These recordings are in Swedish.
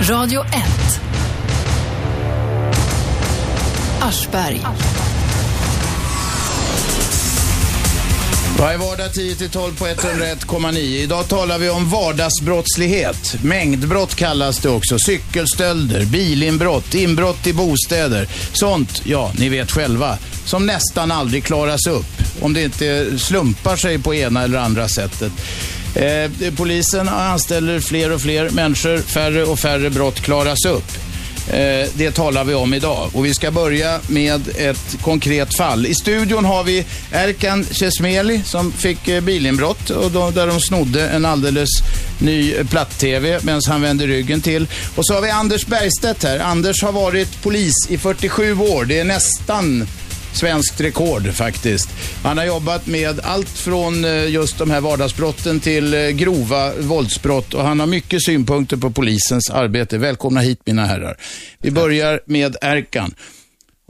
Radio 1. Aschberg. Varje vardag 10-12 på 101,9. Idag talar vi om vardagsbrottslighet. Mängdbrott kallas det också. Cykelstölder, bilinbrott, inbrott i bostäder. Sånt, ja, ni vet själva, som nästan aldrig klaras upp. Om det inte slumpar sig på ena eller andra sättet. Eh, polisen anställer fler och fler människor. Färre och färre brott klaras upp. Eh, det talar vi om idag. Och vi ska börja med ett konkret fall. I studion har vi Erkan Kesmeli som fick eh, bilinbrott och då, där de snodde en alldeles ny platt-tv medan han vände ryggen till. Och så har vi Anders Bergstedt här. Anders har varit polis i 47 år. Det är nästan svenskt rekord faktiskt. Han har jobbat med allt från eh, just de här vardagsbrotten till eh, grova våldsbrott och han har mycket synpunkter på polisens arbete. Välkomna hit mina herrar. Vi börjar med Erkan.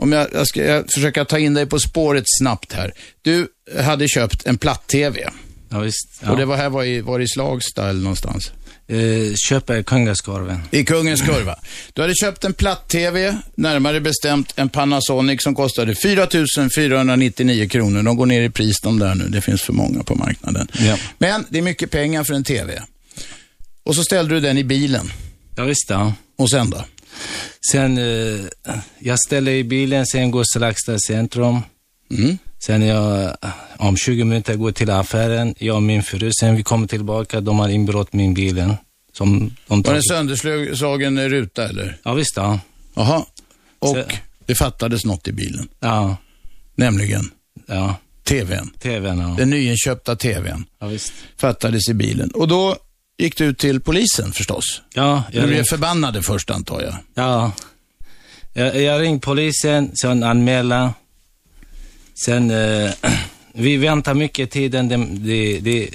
Om jag, jag ska jag försöka ta in dig på spåret snabbt här. Du hade köpt en platt-tv. Ja, visst. Ja. Och det var här var i, var i Slagsta eller någonstans? Eh, köpa Kungaskorven. I Kungens Kurva. Du hade köpt en platt-tv, närmare bestämt en Panasonic som kostade 4 499 kronor. De går ner i pris de där nu, det finns för många på marknaden. Ja. Men det är mycket pengar för en tv. Och så ställde du den i bilen. Ja, visst. Ja. Och sen då? Sen, eh, jag ställer i bilen, sen går Slagsta centrum. Mm. Sen jag, om 20 minuter går till affären, jag och min fru. Sen vi kommer tillbaka, de har inbrott min bilen. Som de Var det sönderslagen ruta eller? Ja, visst. Ja. Jaha. Och Så- det fattades något i bilen. Ja. Nämligen Ja. tvn. TVn, ja. Den nyinköpta tvn Ja, visst. fattades i bilen. Och då gick du till polisen förstås. Ja, Du jag blev ring, förbannade först antar jag. ja. Jag, jag ringde polisen, sen anmäla. Sen, eh, vi väntar mycket tiden. Det, det, det,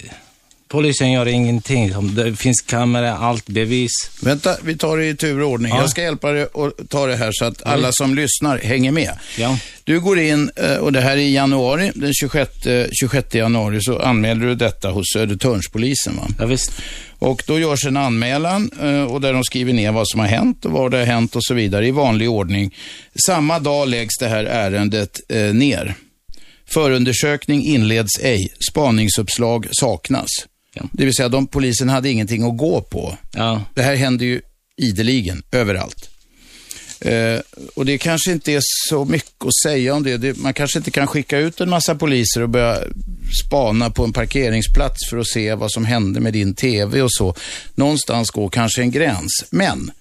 polisen gör ingenting. Det finns kamera, allt bevis. Vänta, vi tar det i tur och ordning. Ja. Jag ska hjälpa dig att ta det här så att alla som lyssnar hänger med. Ja. Du går in, eh, och det här är i januari, den 26, eh, 26 januari, så anmäler du detta hos Södertörnspolisen. Va? Ja, visst. Och då görs en anmälan eh, och där de skriver ner vad som har hänt och var det har hänt och så vidare i vanlig ordning. Samma dag läggs det här ärendet eh, ner. Förundersökning inleds ej. Spaningsuppslag saknas. Ja. Det vill säga, de polisen hade ingenting att gå på. Ja. Det här händer ju ideligen, överallt. Eh, och det kanske inte är så mycket att säga om det. det. Man kanske inte kan skicka ut en massa poliser och börja spana på en parkeringsplats för att se vad som hände med din TV och så. Någonstans går kanske en gräns. Men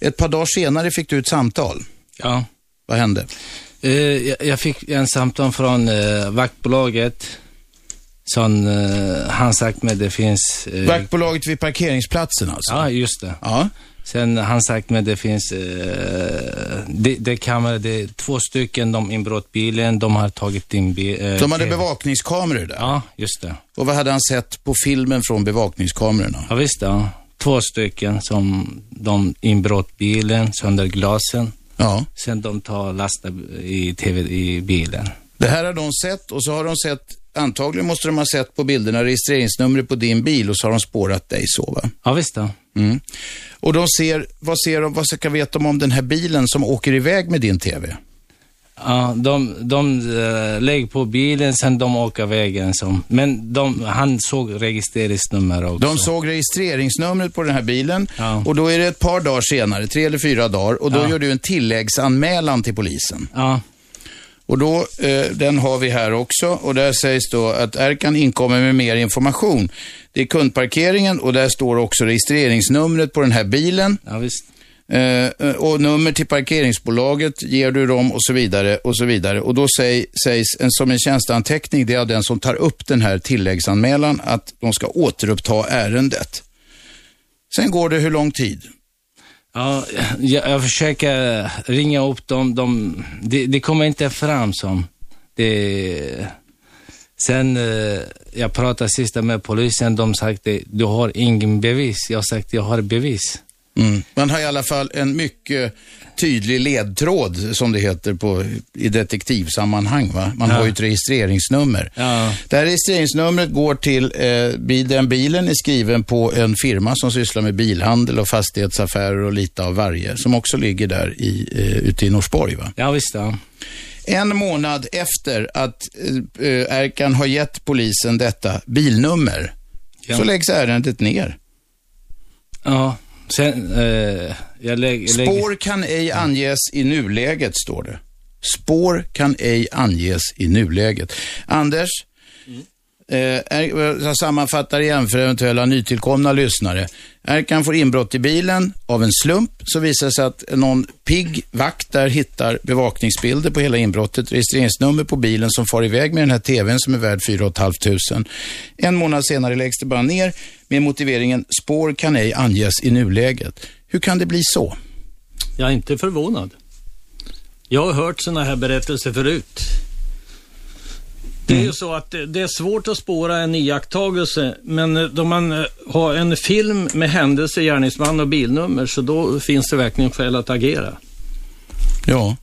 ett par dagar senare fick du ett samtal. ja. Vad hände? Eh, jag, fick en samtal från eh, vaktbolaget. Som eh, han sagt mig det finns... Vaktbolaget vid parkeringsplatsen alltså? Ja, just det. Ja. Sen han sagt mig det finns... Det, det kameror, det är två stycken, de inbrott bilen, de har tagit in bil... De hade bevakningskameror där. Ja, just det. Och vad hade han sett på filmen från bevakningskamerorna? Ja, visst ja. Två stycken som de inbrott bilen, sönder glasen. Ja. Sen de tar lasta i TV i bilen. Det här har de sett och så har de sett, antagligen måste de ha sett på bilderna registreringsnumret på din bil och så har de spårat dig så va? Ja, visst ja. Mm. Och de ser, vad ser de, vad ska veta de om den här bilen som åker iväg med din TV? Ja, de, de uh, lägger på bilen, sen de åker vägen. Som, men de, han såg registreringsnummer också. De såg registreringsnumret på den här bilen Ja. och då är det ett par dagar senare, tre eller fyra dagar, och då Ja. gör du en tilläggsanmälan till polisen. Ja, Och då, eh, den har vi här också och där sägs då att Erkan inkommer med mer information. Det är kundparkeringen och där står också registreringsnumret på den här bilen. ja visst. Eh, eh, och nummer till parkeringsbolaget ger du dem och så vidare och så vidare. Och då säg, sägs en, som en tjänsteanteckning, det är av den som tar upp den här tilläggsanmälan, att de ska återuppta ärendet. Sen går det hur lång tid? Ja, jag, jag försöker ringa upp dem. De, det de kommer inte fram som. Det, sen eh, jag pratade sist med polisen. De sa att du har ingen bevis. Jag sa att jag har bevis. Mm. Man har i alla fall en mycket tydlig ledtråd, som det heter på, i detektivsammanhang. Va? Man har ju ett registreringsnummer. Ja. Det här registreringsnumret går till, eh, den bilen är skriven på en firma som sysslar med bilhandel och fastighetsaffärer och lite av varje, som också ligger där i, eh, ute i Norsborg. Va? Ja, visst. Ja. En månad efter att eh, Erkan har gett polisen detta bilnummer, Ja. så läggs ärendet ner. ja. Sen, eh, jag lägger... Spår kan ej anges i nuläget, står det. Spår kan ej anges i nuläget. Anders, eh, är, jag sammanfattar igen för eventuella nytillkomna lyssnare. Erkan får inbrott i bilen av en slump. Så visar det sig att någon pigg vakt där hittar bevakningsbilder på hela inbrottet, registreringsnummer på bilen som far iväg med den här tvn som är värd 4 500. En månad senare läggs det bara ner med motiveringen spår kan ej anges i nuläget. Hur kan det bli så? Jag är inte förvånad. Jag har hört sådana här berättelser förut. Det är ju så att det- det är svårt att spåra en iakttagelse, men eh, då man eh, har en film med händelse, gärningsman och bilnummer, så då finns det verkligen skäl att agera. Ja.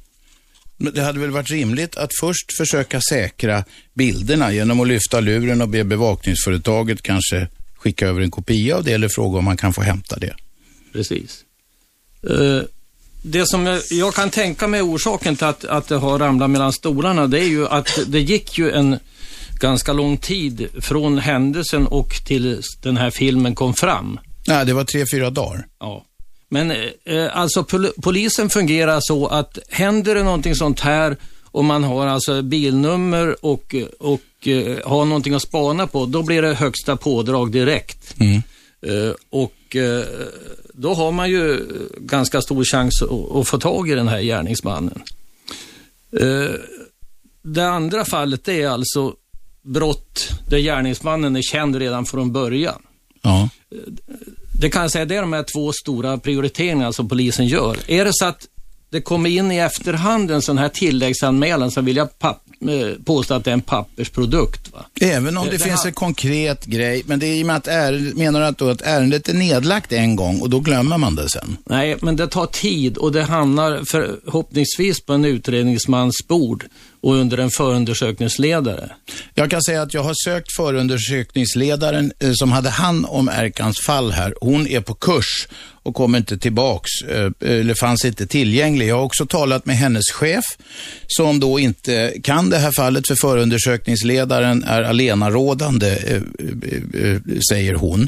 Men det hade väl varit rimligt att först försöka säkra bilderna genom att lyfta luren och be bevakningsföretaget kanske skicka över en kopia av det eller fråga om man kan få hämta det. Precis. Eh, Det som jag, jag kan tänka mig orsaken till att, att det har ramlat mellan stolarna, det är ju att det gick ju en ganska lång tid från händelsen och till den här filmen kom fram. Nej, det var tre, fyra dagar. Ja. Men eh, alltså pol polisen fungerar så att händer det någonting sånt här och man har alltså bilnummer och, och eh, har någonting att spana på, då blir det högsta pådrag direkt. Mm. Eh, och eh, då har man ju ganska stor chans att, att få tag i den här gärningsmannen. Det andra fallet är alltså brott där gärningsmannen är känd redan från början. Ja. Det kan jag säga, det är de här två stora prioriteringarna som polisen gör. Är det så att det kommer in i efterhand en sån här tilläggsanmälan så vill jag papp- eh, påstå att det är en pappersprodukt. Va? Även om det, Det- det finns har- en konkret grej, men det är i och med att ärendet, menar du att, då att ärendet är nedlagt en gång och då glömmer man det sen? Nej, men det tar tid och det hamnar förhoppningsvis på en utredningsmans bord och under en förundersökningsledare. Jag kan säga att jag har sökt förundersökningsledaren eh, som hade hand om Erkans fall här. Hon är på kurs och kommer inte tillbaks, eh, eller fanns inte tillgänglig. Jag har också talat med hennes chef som då inte kan det här fallet för förundersökningsledaren är alenarådande, eh, eh, säger hon.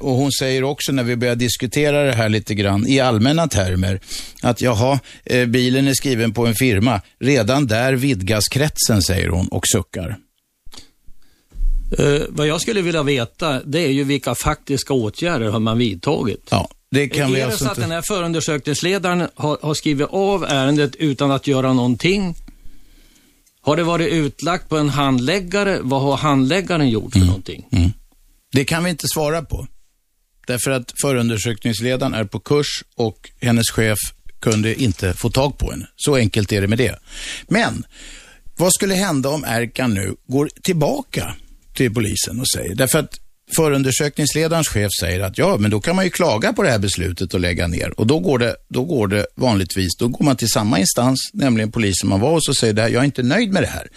Och hon säger också när vi börjar diskutera det här lite grann i allmänna termer att jaha, bilen är skriven på en firma. Redan där vidgas kretsen, säger hon och suckar. Eh, vad jag skulle vilja veta, det är ju vilka faktiska åtgärder har man vidtagit? Ja, det kan är vi det alltså så att den inte... här förundersökningsledaren har, har skrivit av ärendet utan att göra någonting? Har det varit utlagt på en handläggare? Vad har handläggaren gjort för någonting? Mm. Det kan vi inte svara på. Därför att förundersökningsledaren är på kurs och hennes chef kunde inte få tag på henne. Så enkelt är det med det. Men vad skulle hända om Erkan nu går tillbaka till polisen och säger, därför att förundersökningsledarens chef säger att ja, men då kan man ju klaga på det här beslutet och lägga ner. Och då går det, då går det vanligtvis, då går man till samma instans, nämligen polisen man var hos och säger, det här, jag är inte nöjd med det här.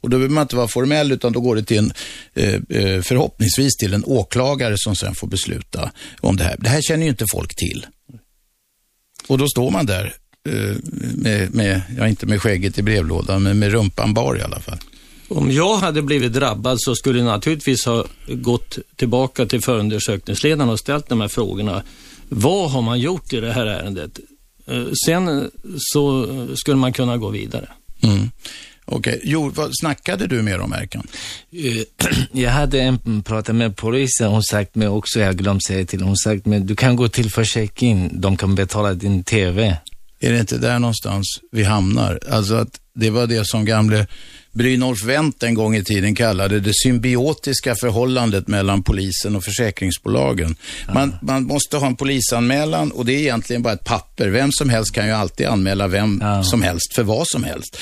Och då behöver man inte vara formell utan då går det till en, eh, eh, förhoppningsvis till en åklagare som sen får besluta om det här. Det här känner ju inte folk till. Och då står man där eh, med, med, ja inte med skägget i brevlådan, men med rumpan bar i alla fall. Om jag hade blivit drabbad så skulle jag naturligtvis ha gått tillbaka till förundersökningsledaren och ställt de här frågorna. Vad har man gjort i det här ärendet? Eh, Sen så skulle man kunna gå vidare. Mm. Okej, jo, vad snackade du mer om Erkan? Eh, Jag hade en pratat med polisen, hon sagt mig också, jag glömde säga till hon sagt mig, du kan gå till försäkring, de kan betala din TV. Är det inte där någonstans vi hamnar? Alltså att det var det som gamle Brynolf Wendt en gång i tiden kallade det symbiotiska förhållandet mellan polisen och försäkringsbolagen. Man, man måste ha en polisanmälan och det är egentligen bara ett papper. Vem som helst kan ju alltid anmäla vem Ja. som helst för vad som helst.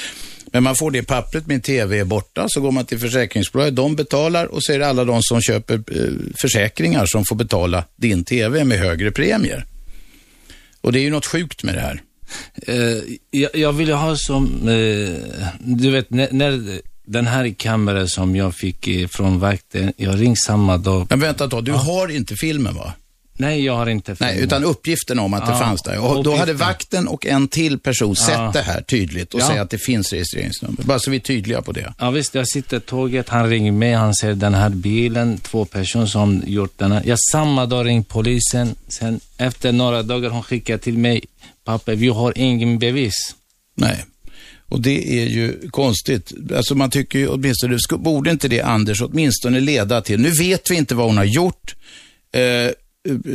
Men man får det pappret, min TV är borta, så går man till försäkringsbolaget, de betalar och så är det alla de som köper eh, försäkringar som får betala din TV med högre premier. Och det är ju något sjukt med det här. Eh, jag, jag ville ha som, eh, du vet, när, när den här kameran som jag fick från vakten, jag ringde samma dag. Men vänta då, du har inte filmen va? Nej, jag har inte Nej, utan uppgiften om att det Ja, fanns där. Och då hade vakten och en till person sett Ja. det här tydligt och Ja. säger att det finns registreringsnummer. Bara så vi är tydliga på det. Ja visst, jag sitter i tåget, han ringer mig, han säger den här bilen, två personer som gjort den här. Jag samma dag ringde polisen, sen efter några dagar hon skickar till mig, papper. vi har ingen bevis. Nej. Och det är ju konstigt. Alltså man tycker ju åtminstone, borde inte det Anders åtminstone leda till, nu vet vi inte vad hon har gjort, eh, eh,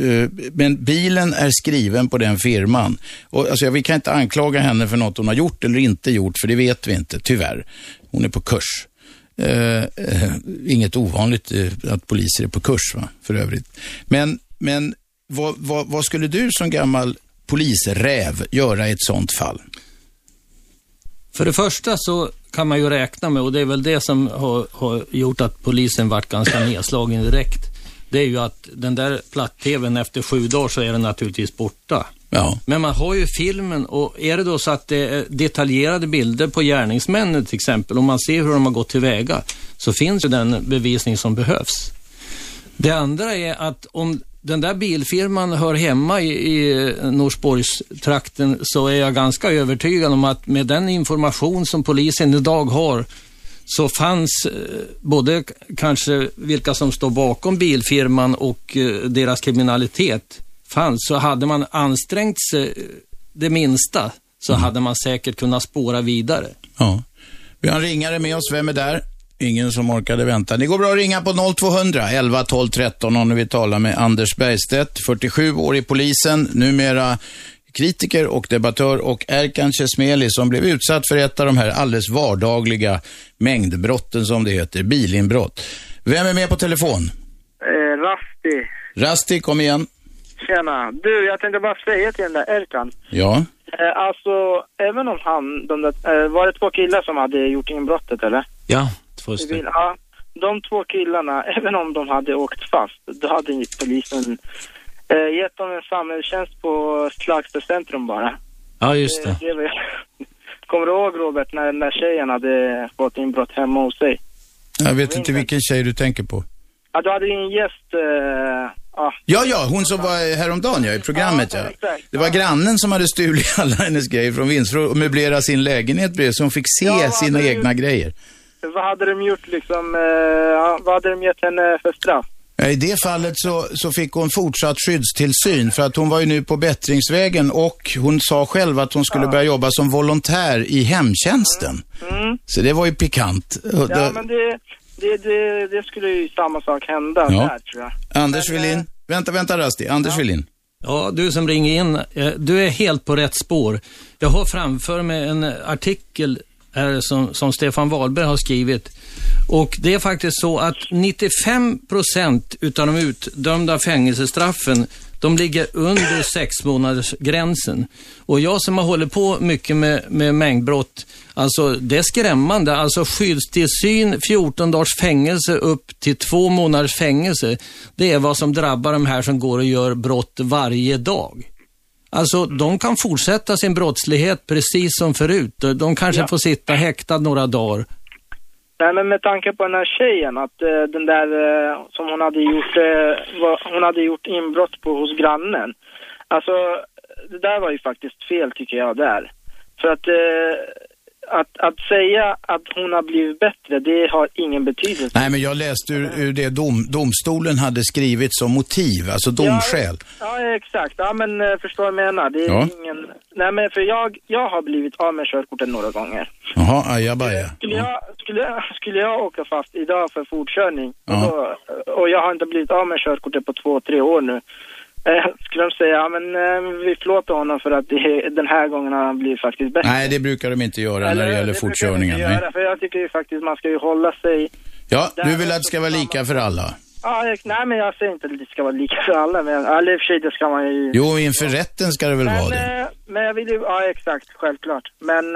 eh men bilen är skriven på den firman. Och, alltså, vi kan inte anklaga henne för något hon har gjort eller inte gjort, för det vet vi inte, tyvärr. Hon är på kurs. Eh, eh, inget ovanligt eh, att poliser är på kurs, va, för övrigt. Men, men vad, vad, vad skulle du som gammal polisräv göra i ett sånt fall? För det första så kan man ju räkna med, och det är väl det som har, har gjort att polisen vart ganska nedslagen direkt. Det är ju att den där platt-tvn efter sju dagar så är den naturligtvis borta. Ja. Men man har ju filmen och är det då så att det är detaljerade bilder på gärningsmännen till exempel, om man ser hur de har gått tillväga, så finns ju den bevisning som behövs. Det andra är att om den där bilfirman hör hemma i, i Norsborgstrakten så är jag ganska övertygad om att med den information som polisen idag har så fanns eh, både kanske vilka som står bakom bilfirman och eh, deras kriminalitet fanns, så hade man ansträngt sig eh, det minsta så hade man säkert kunnat spåra vidare. Ja. Vi har en ringare med oss. Vem är där? Ingen som orkade vänta. Det går bra att ringa på 0200 11 12 13 om ni vill tala med Anders Bergstedt, 47 år i polisen, numera kritiker och debattör och Erkan Chesmeli som blev utsatt för ett av de här alldeles vardagliga mängdbrotten som det heter, bilinbrott. Vem är med på telefon? Eh, Rasti. Rasti, kom igen. Tjena. Du, jag tänkte bara säga till den där Erkan. Ja. Eh, alltså, även om han, de där, eh, var det två killar som hade gjort inbrottet eller? Ja, bil- stycken. Ja. De två killarna, även om de hade åkt fast, då hade ju polisen eh, gett dem en samhällstjänst på Slagsta centrum bara. Ja, just det. Eh, det var- Kommer du ihåg Robert, när den där tjejen hade fått inbrott hemma hos sig? Jag vet inte vilken tjej du tänker på. Ja, du hade ju en gäst, eh, ja, Ja, ja, hon som var häromdagen ja, i programmet ja. Det var grannen som hade stulit alla hennes grejer från vinster och möblerat sin lägenhet bredvid så hon fick se sina egna grejer. Vad hade de gjort liksom, eh, ja, vad hade de gett henne för straff? Ja, I det fallet så, så fick hon fortsatt skyddstillsyn för att hon var ju nu på bättringsvägen och hon sa själv att hon skulle börja jobba som volontär i hemtjänsten. Mm. Så det var ju pikant. Ja, det- men det, det, det, det skulle ju samma sak hända Ja. där tror jag. Anders men, Welin, eh, vänta, vänta Rasti, Anders Welin. Ja, du som ringer in, eh, du är helt på rätt spår. Jag har framför mig en artikel som, som Stefan Wahlberg har skrivit. Och det är faktiskt så att 95 procent utav de utdömda fängelsestraffen, de ligger under sex månaders gränsen. Och jag som har hållit på mycket med, med mängdbrott, alltså det är skrämmande. Alltså skyddstillsyn, 14 dagars fängelse upp till två månaders fängelse. Det är vad som drabbar de här som går och gör brott varje dag. Alltså, de kan fortsätta sin brottslighet precis som förut. De kanske Ja. får sitta häktad några dagar. Nej, men med tanke på den här tjejen, att eh, den där eh, som hon hade gjort, eh, var, hon hade gjort inbrott på hos grannen. Alltså, det där var ju faktiskt fel tycker jag där. För att, att, att säga att hon har blivit bättre, det har ingen betydelse. Nej, men jag läste ur, ur det dom, domstolen hade skrivit som motiv, alltså domskäl. Ja, ja, exakt. Ja, men eh, förstår jag menar. Det är Ja. ingen... Nej, men för jag, jag har blivit av med körkortet några gånger. Jaha, ajabaja. Skulle jag, skulle, jag, skulle jag åka fast idag för fortkörning Ja. och, då, och jag har inte blivit av med körkortet på två, tre år nu. Eh, skulle de säga, ja men eh, vi förlåter honom för att det, den här gången har han blivit faktiskt bättre. Nej, det brukar de inte göra när det Eller, gäller brukar de inte fortkörningen. Nej. göra, För jag tycker ju faktiskt man ska ju hålla sig... Ja, du vill att det ska vara lika för alla? Ja, jag, nej men jag säger inte att det ska vara lika för alla, men eller i och för sig det ska man ju... Jo, inför rätten ska det väl vara Men, det? eh, men jag vill ju, ja exakt, självklart. Men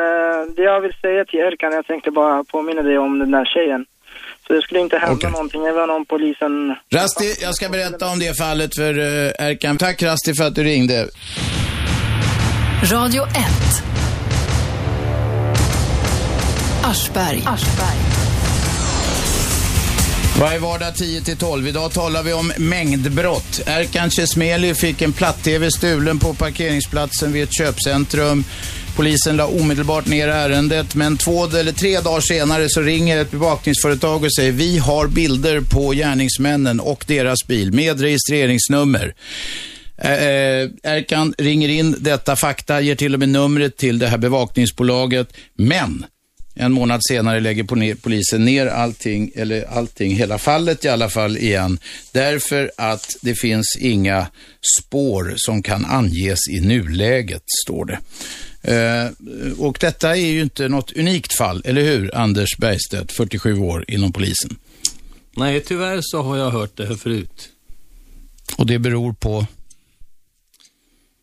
det jag vill säga till Erkan, jag tänkte bara påminna dig om den där tjejen. Så det skulle inte hända Okej. någonting även om polisen... Rasti, jag ska berätta om det fallet för uh, Erkan. Tack Rasti för att du ringde. Radio 1. Aschberg. Varje vardag 10-12. Idag talar vi om mängdbrott. Erkan Chesmeli fick en platt-tv stulen på parkeringsplatsen vid ett köpcentrum. Polisen la omedelbart ner ärendet, men två eller tre dagar senare så ringer ett bevakningsföretag och säger vi har bilder på gärningsmännen och deras bil med registreringsnummer. Eh, eh Erkan ringer in detta fakta, ger till och med numret till det här bevakningsbolaget, men en månad senare lägger polisen ner allting, eller allting, hela fallet i alla fall igen. Därför att det finns inga spår som kan anges i nuläget, står det. Eh, och detta är ju inte något unikt fall, eller hur Anders Bergstedt, 47 år inom polisen? Nej, tyvärr så har jag hört det här förut. Och det beror på?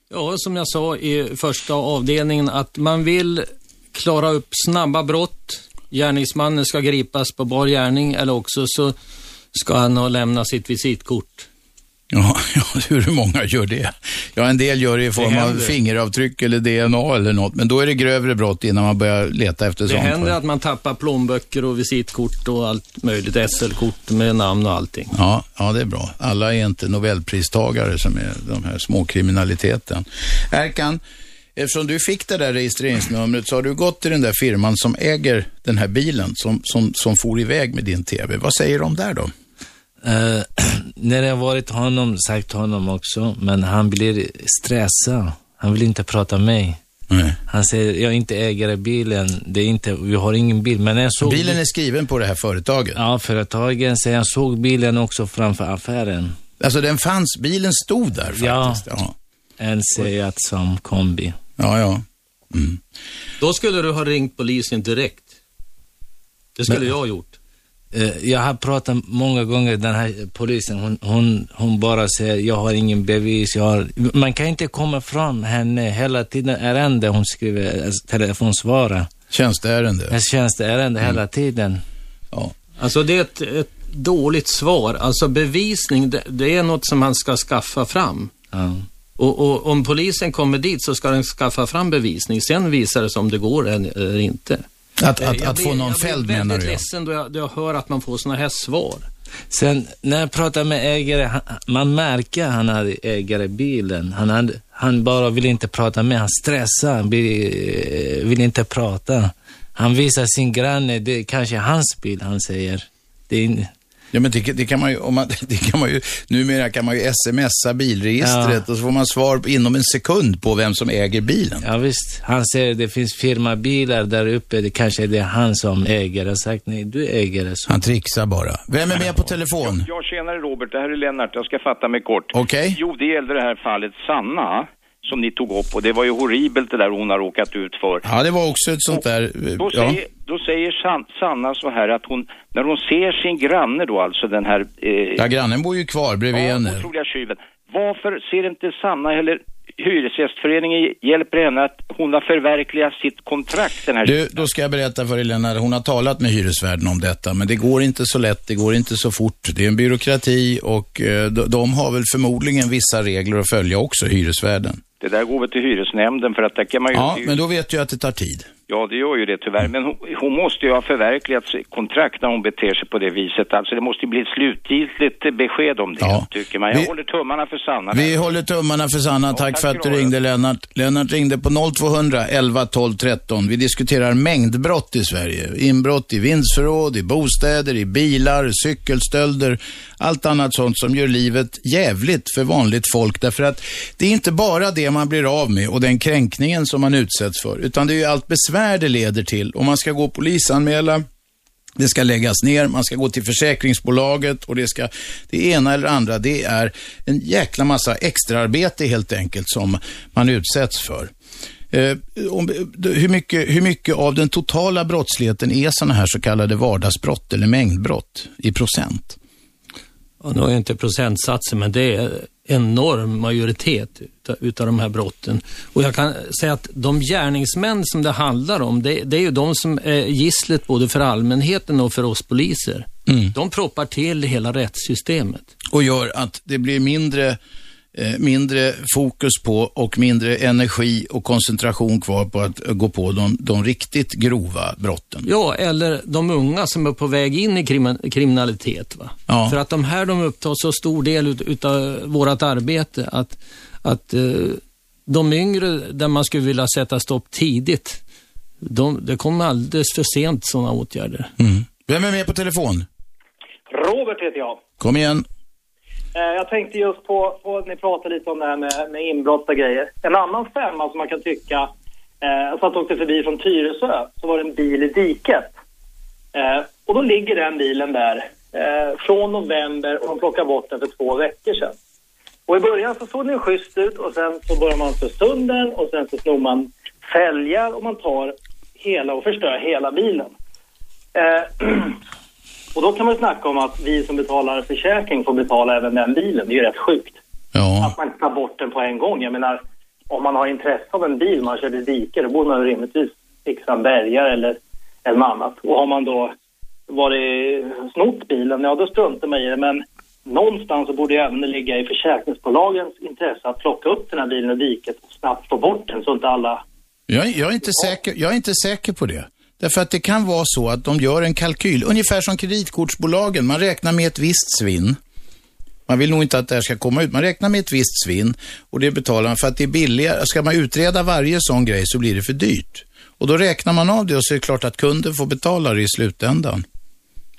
Ja, som jag sa i första avdelningen, att man vill klara upp snabba brott. Gärningsmannen ska gripas på bar gärning eller också så ska han ha lämnat sitt visitkort. Ja, ja, hur många gör det? Ja, en del gör det i form av fingeravtryck eller DNA eller något, men då är det grövre brott innan man börjar leta efter det sånt. Det händer att man tappar plånböcker och visitkort och allt möjligt, SL-kort med namn och allting. Ja, ja, det är bra. Alla är inte nobelpristagare som är de här småkriminaliteten. Erkan, eftersom du fick det där registreringsnumret så har du gått till den där firman som äger den här bilen som, som, som for iväg med din TV. Vad säger de där då? Uh, när jag varit honom, sagt honom också, men han blir stressad. Han vill inte prata med mig. Nej. Han säger, jag är inte ägare bilen, det är inte, vi har ingen bil. Men jag såg bilen är skriven på det här företaget? Ja, företagen. Så jag såg bilen också framför affären. Alltså den fanns, bilen stod där faktiskt? Ja, ja. en Seat som kombi. Ja, ja. Mm. Då skulle du ha ringt polisen direkt. Det skulle men, jag ha gjort. Eh, jag har pratat många gånger, den här polisen, hon, hon, hon bara säger, jag har ingen bevis, jag har... Man kan inte komma fram henne hela tiden, ärende hon skriver, alltså, telefonsvara. Tjänsteärende? Tjänsteärende mm. hela tiden. Ja. Alltså det är ett, ett dåligt svar. Alltså bevisning, det, det, är något som man ska skaffa fram. Ja. Och, och, om polisen kommer dit så ska den skaffa fram bevisning. Sen visar det sig om det går eller inte. Att, att, att få någon fälld menar du? Jag blir väldigt ledsen då jag, då jag hör att man får sådana här svar. Sen när jag pratar med ägare, han, man märker att han hade ägare bilen. Han, hade, han bara vill inte prata med, han stressar, vill, vill inte prata. Han visar sin granne, det är kanske hans bil han säger. Det är, Ja, men det, det, kan man ju, om man, det kan man ju, numera kan man ju smsa bilregistret ja. och så får man svar inom en sekund på vem som äger bilen. Ja, visst. Han säger det finns firmabilar där uppe, det kanske är det han som äger. Jag sagt nej, du äger det. Så. Han trixar bara. Vem är med på telefon? Ja, tjenare Robert, det här är Lennart. Jag ska fatta mig kort. Okej. Okay. Jo, det gällde det här fallet Sanna som ni tog upp och det var ju horribelt det där hon har råkat ut för. Ja, det var också ett sånt där... Då ja. säger, då säger San, Sanna så här att hon, när hon ser sin granne då, alltså den här... Eh, ja, grannen bor ju kvar bredvid ja, henne. otroliga tjuven. Varför ser inte Sanna eller Hyresgästföreningen hjälper henne att hon har förverkligat sitt kontrakt den här Du, då ska jag berätta för Helena, hon har talat med hyresvärden om detta, men det går inte så lätt, det går inte så fort. Det är en byråkrati och eh, de har väl förmodligen vissa regler att följa också, hyresvärden. Det där går väl till hyresnämnden för att där kan man ju... Ja, men då vet du att det tar tid. Ja, det gör ju det tyvärr. Men hon, hon, måste ju ha förverkligat kontrakt när hon beter sig på det viset. Alltså det måste ju bli ett slutgiltigt besked om det, ja. tycker man. Jag vi, håller tummarna för Sanna. Vi håller tummarna för Sanna. Ja, tack, tack, för att du ringde, Lennart. Lennart ringde på 0200 11 12 13. Vi diskuterar mängdbrott i Sverige. Inbrott i vindsförråd, i bostäder, i bilar, cykelstölder, allt annat sånt som gör livet jävligt för vanligt folk. Därför att det är inte bara det man blir av med och den kränkningen som man utsätts för, utan det är ju allt besvär när det leder till. Om man ska gå och polisanmäla, det ska läggas ner, man ska gå till försäkringsbolaget och det ska, det ena eller andra, det är en jäkla massa extraarbete helt enkelt som man utsätts för. Eh, om, hur, mycket, hur mycket av den totala brottsligheten är sådana här så kallade vardagsbrott eller mängdbrott i procent? Och nu har jag inte procentsatser, men det är enorm majoritet utav, de här brotten. Och jag kan säga att de gärningsmän som det handlar om, det, det är ju de som är gisslet både för allmänheten och för oss poliser. Mm. De proppar till hela rättssystemet. Och gör att det blir mindre mindre fokus på och mindre energi och koncentration kvar på att gå på de, de riktigt grova brotten. Ja, eller de unga som är på väg in i krim kriminalitet. Va? Ja. För att de här de upptar så stor del ut, utav vårt arbete att, att eh, de yngre där man skulle vilja sätta stopp tidigt, de, det kommer alldeles för sent sådana åtgärder. Mm. Vem är med på telefon? Robert heter jag. Kom igen. Eh, jag tänkte just på, på ni pratade lite om det här med, med inbrott och grejer. En annan femma som man kan tycka, eh, jag satt och åkte förbi från Tyresö, så var det en bil i diket. Eh, och då ligger den bilen där eh, från november och de plockade bort den för två veckor sedan. Och i början så såg den schysst ut och sen så börjar man för stunden och sen så snor man fälgar och man tar hela och förstör hela bilen. Eh, och då kan man snacka om att vi som betalar försäkring får betala även den bilen. Det är ju rätt sjukt. Ja. Att man inte tar bort den på en gång. Jag menar, om man har intresse av en bil, man kör i diket, då borde man rimligtvis fixa en bärgare eller, eller något annat. Och har man då varit snott bilen, ja då struntar man i det. Men någonstans så borde det även ligga i försäkringsbolagens intresse att plocka upp den här bilen ur diket och snabbt få bort den så inte alla... Jag, jag, är inte säker, jag är inte säker på det. Därför att det kan vara så att de gör en kalkyl, ungefär som kreditkortsbolagen. Man räknar med ett visst svinn. Man vill nog inte att det här ska komma ut. Man räknar med ett visst svinn och det betalar man för att det är billigare. Ska man utreda varje sån grej så blir det för dyrt. Och då räknar man av det och så är det klart att kunden får betala det i slutändan.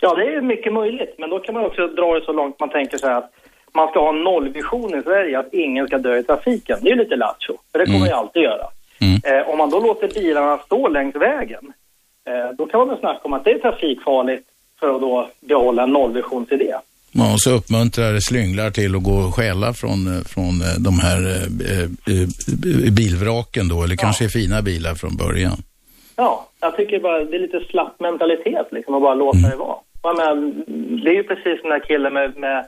Ja, det är mycket möjligt. Men då kan man också dra det så långt man tänker sig att man ska ha en nollvision i Sverige, att ingen ska dö i trafiken. Det är ju lite lattjo, för det kommer Mm. jag alltid göra. Eh, om man då låter bilarna stå längs vägen, då kan man väl snacka om att det är trafikfarligt för att då behålla en nollvisionsidé. Ja, och så uppmuntrar slynglar till att gå och stjäla från, eh, från eh, de här eh, eh, eh, bilvraken då, eller kanske fina bilar från början. Ja, jag tycker bara det är lite slapp mentalitet liksom, att bara låta det vara. Jag menar, det är ju precis den där killen med, med,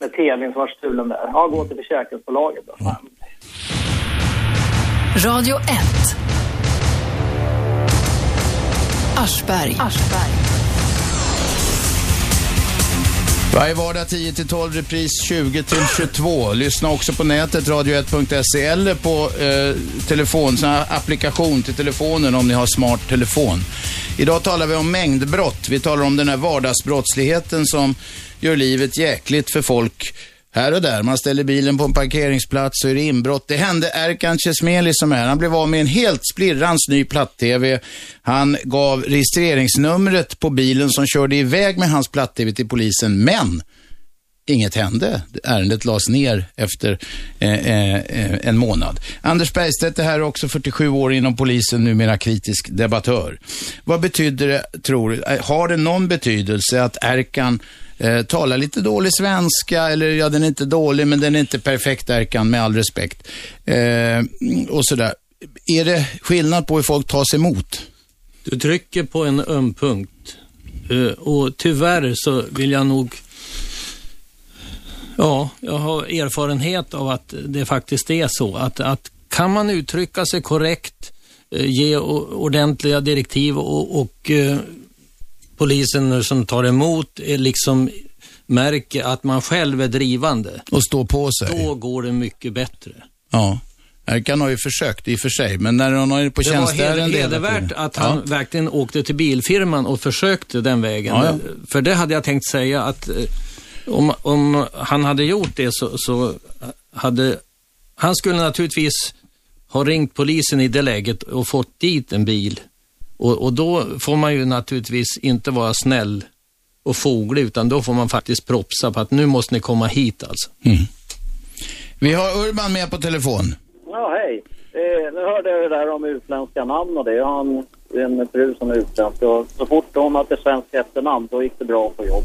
med tvn som var stulen där. Ja, gå till försäkringsbolaget då. Fan. Radio 1. Aschberg. Varje vardag 10-12, repris 20-22. Lyssna också på nätet, radio1.se eller på eh, telefon, sån här applikation till telefonen om ni har smart telefon. Idag talar vi om mängdbrott. Vi talar om den här vardagsbrottsligheten som gör livet jäkligt för folk här och där. Man ställer bilen på en parkeringsplats så är det inbrott. Det hände Erkan Chesmeli som är. Han blev av med en helt splirrans ny platt-tv. Han gav registreringsnumret på bilen som körde iväg med hans platt-tv till polisen. Men inget hände. Ärendet lades ner efter eh, eh, eh en månad. Anders Bergstedt är här också 47 år inom polisen, numera kritisk debattör. Vad betyder det, tror du, har det någon betydelse att Erkan eh, talar lite dålig svenska, eller ja, den är inte dålig, men den är inte perfekt Erkan, med all respekt. Eh, och sådär. Är det skillnad på hur folk tas emot? Du trycker på en öm punkt. Eh, och tyvärr så vill jag nog... Ja, jag har erfarenhet av att det faktiskt är så. Att, att kan man uttrycka sig korrekt, eh, ge ordentliga direktiv och, och eh, eh, polisen som tar emot är liksom märker att man själv är drivande. Och stå på sig? Då går det mycket bättre. Ja. Erkan har ju försökt i och för sig, men när han är på Det var tjänsteärende hed- hela hedervärt att han Ja. verkligen åkte till bilfirman och försökte den vägen. Ja, ja. För det hade jag tänkt säga att eh, om, om han hade gjort det så, så hade han skulle naturligtvis ha ringt polisen i det läget och fått dit en bil. Och, och då får man ju naturligtvis inte vara snäll och foglig utan då får man faktiskt propsa på att nu måste ni komma hit alltså. Vi har Urban med på telefon. Ja, hej. Eh, nu hörde jag det där om utländska namn och det. Jag har en, en fru som är utländsk och så fort hon hade svenskt efternamn då gick det bra på jobb.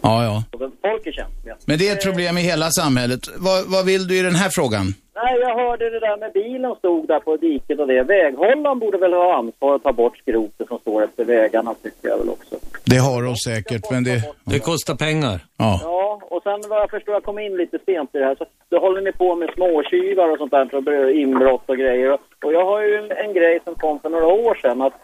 Ja, ja. och folk är känsliga. Men det är ett problem i hela samhället. Vad, vad vill du i den här frågan? Nej, jag hörde det där med bilen stod där på diket och det. Väghållaren borde väl ha ansvar att ta bort skrotet som står efter vägarna tycker jag väl också. Det har de säkert, men det... Det kostar pengar. Ja. Ja, och sen vad jag förstår, jag kom in lite sent i det här, så då håller ni på med småtjuvar och sånt där, för att börja inbrott och grejer. Och, och jag har ju en, en grej som kom för några år sedan, att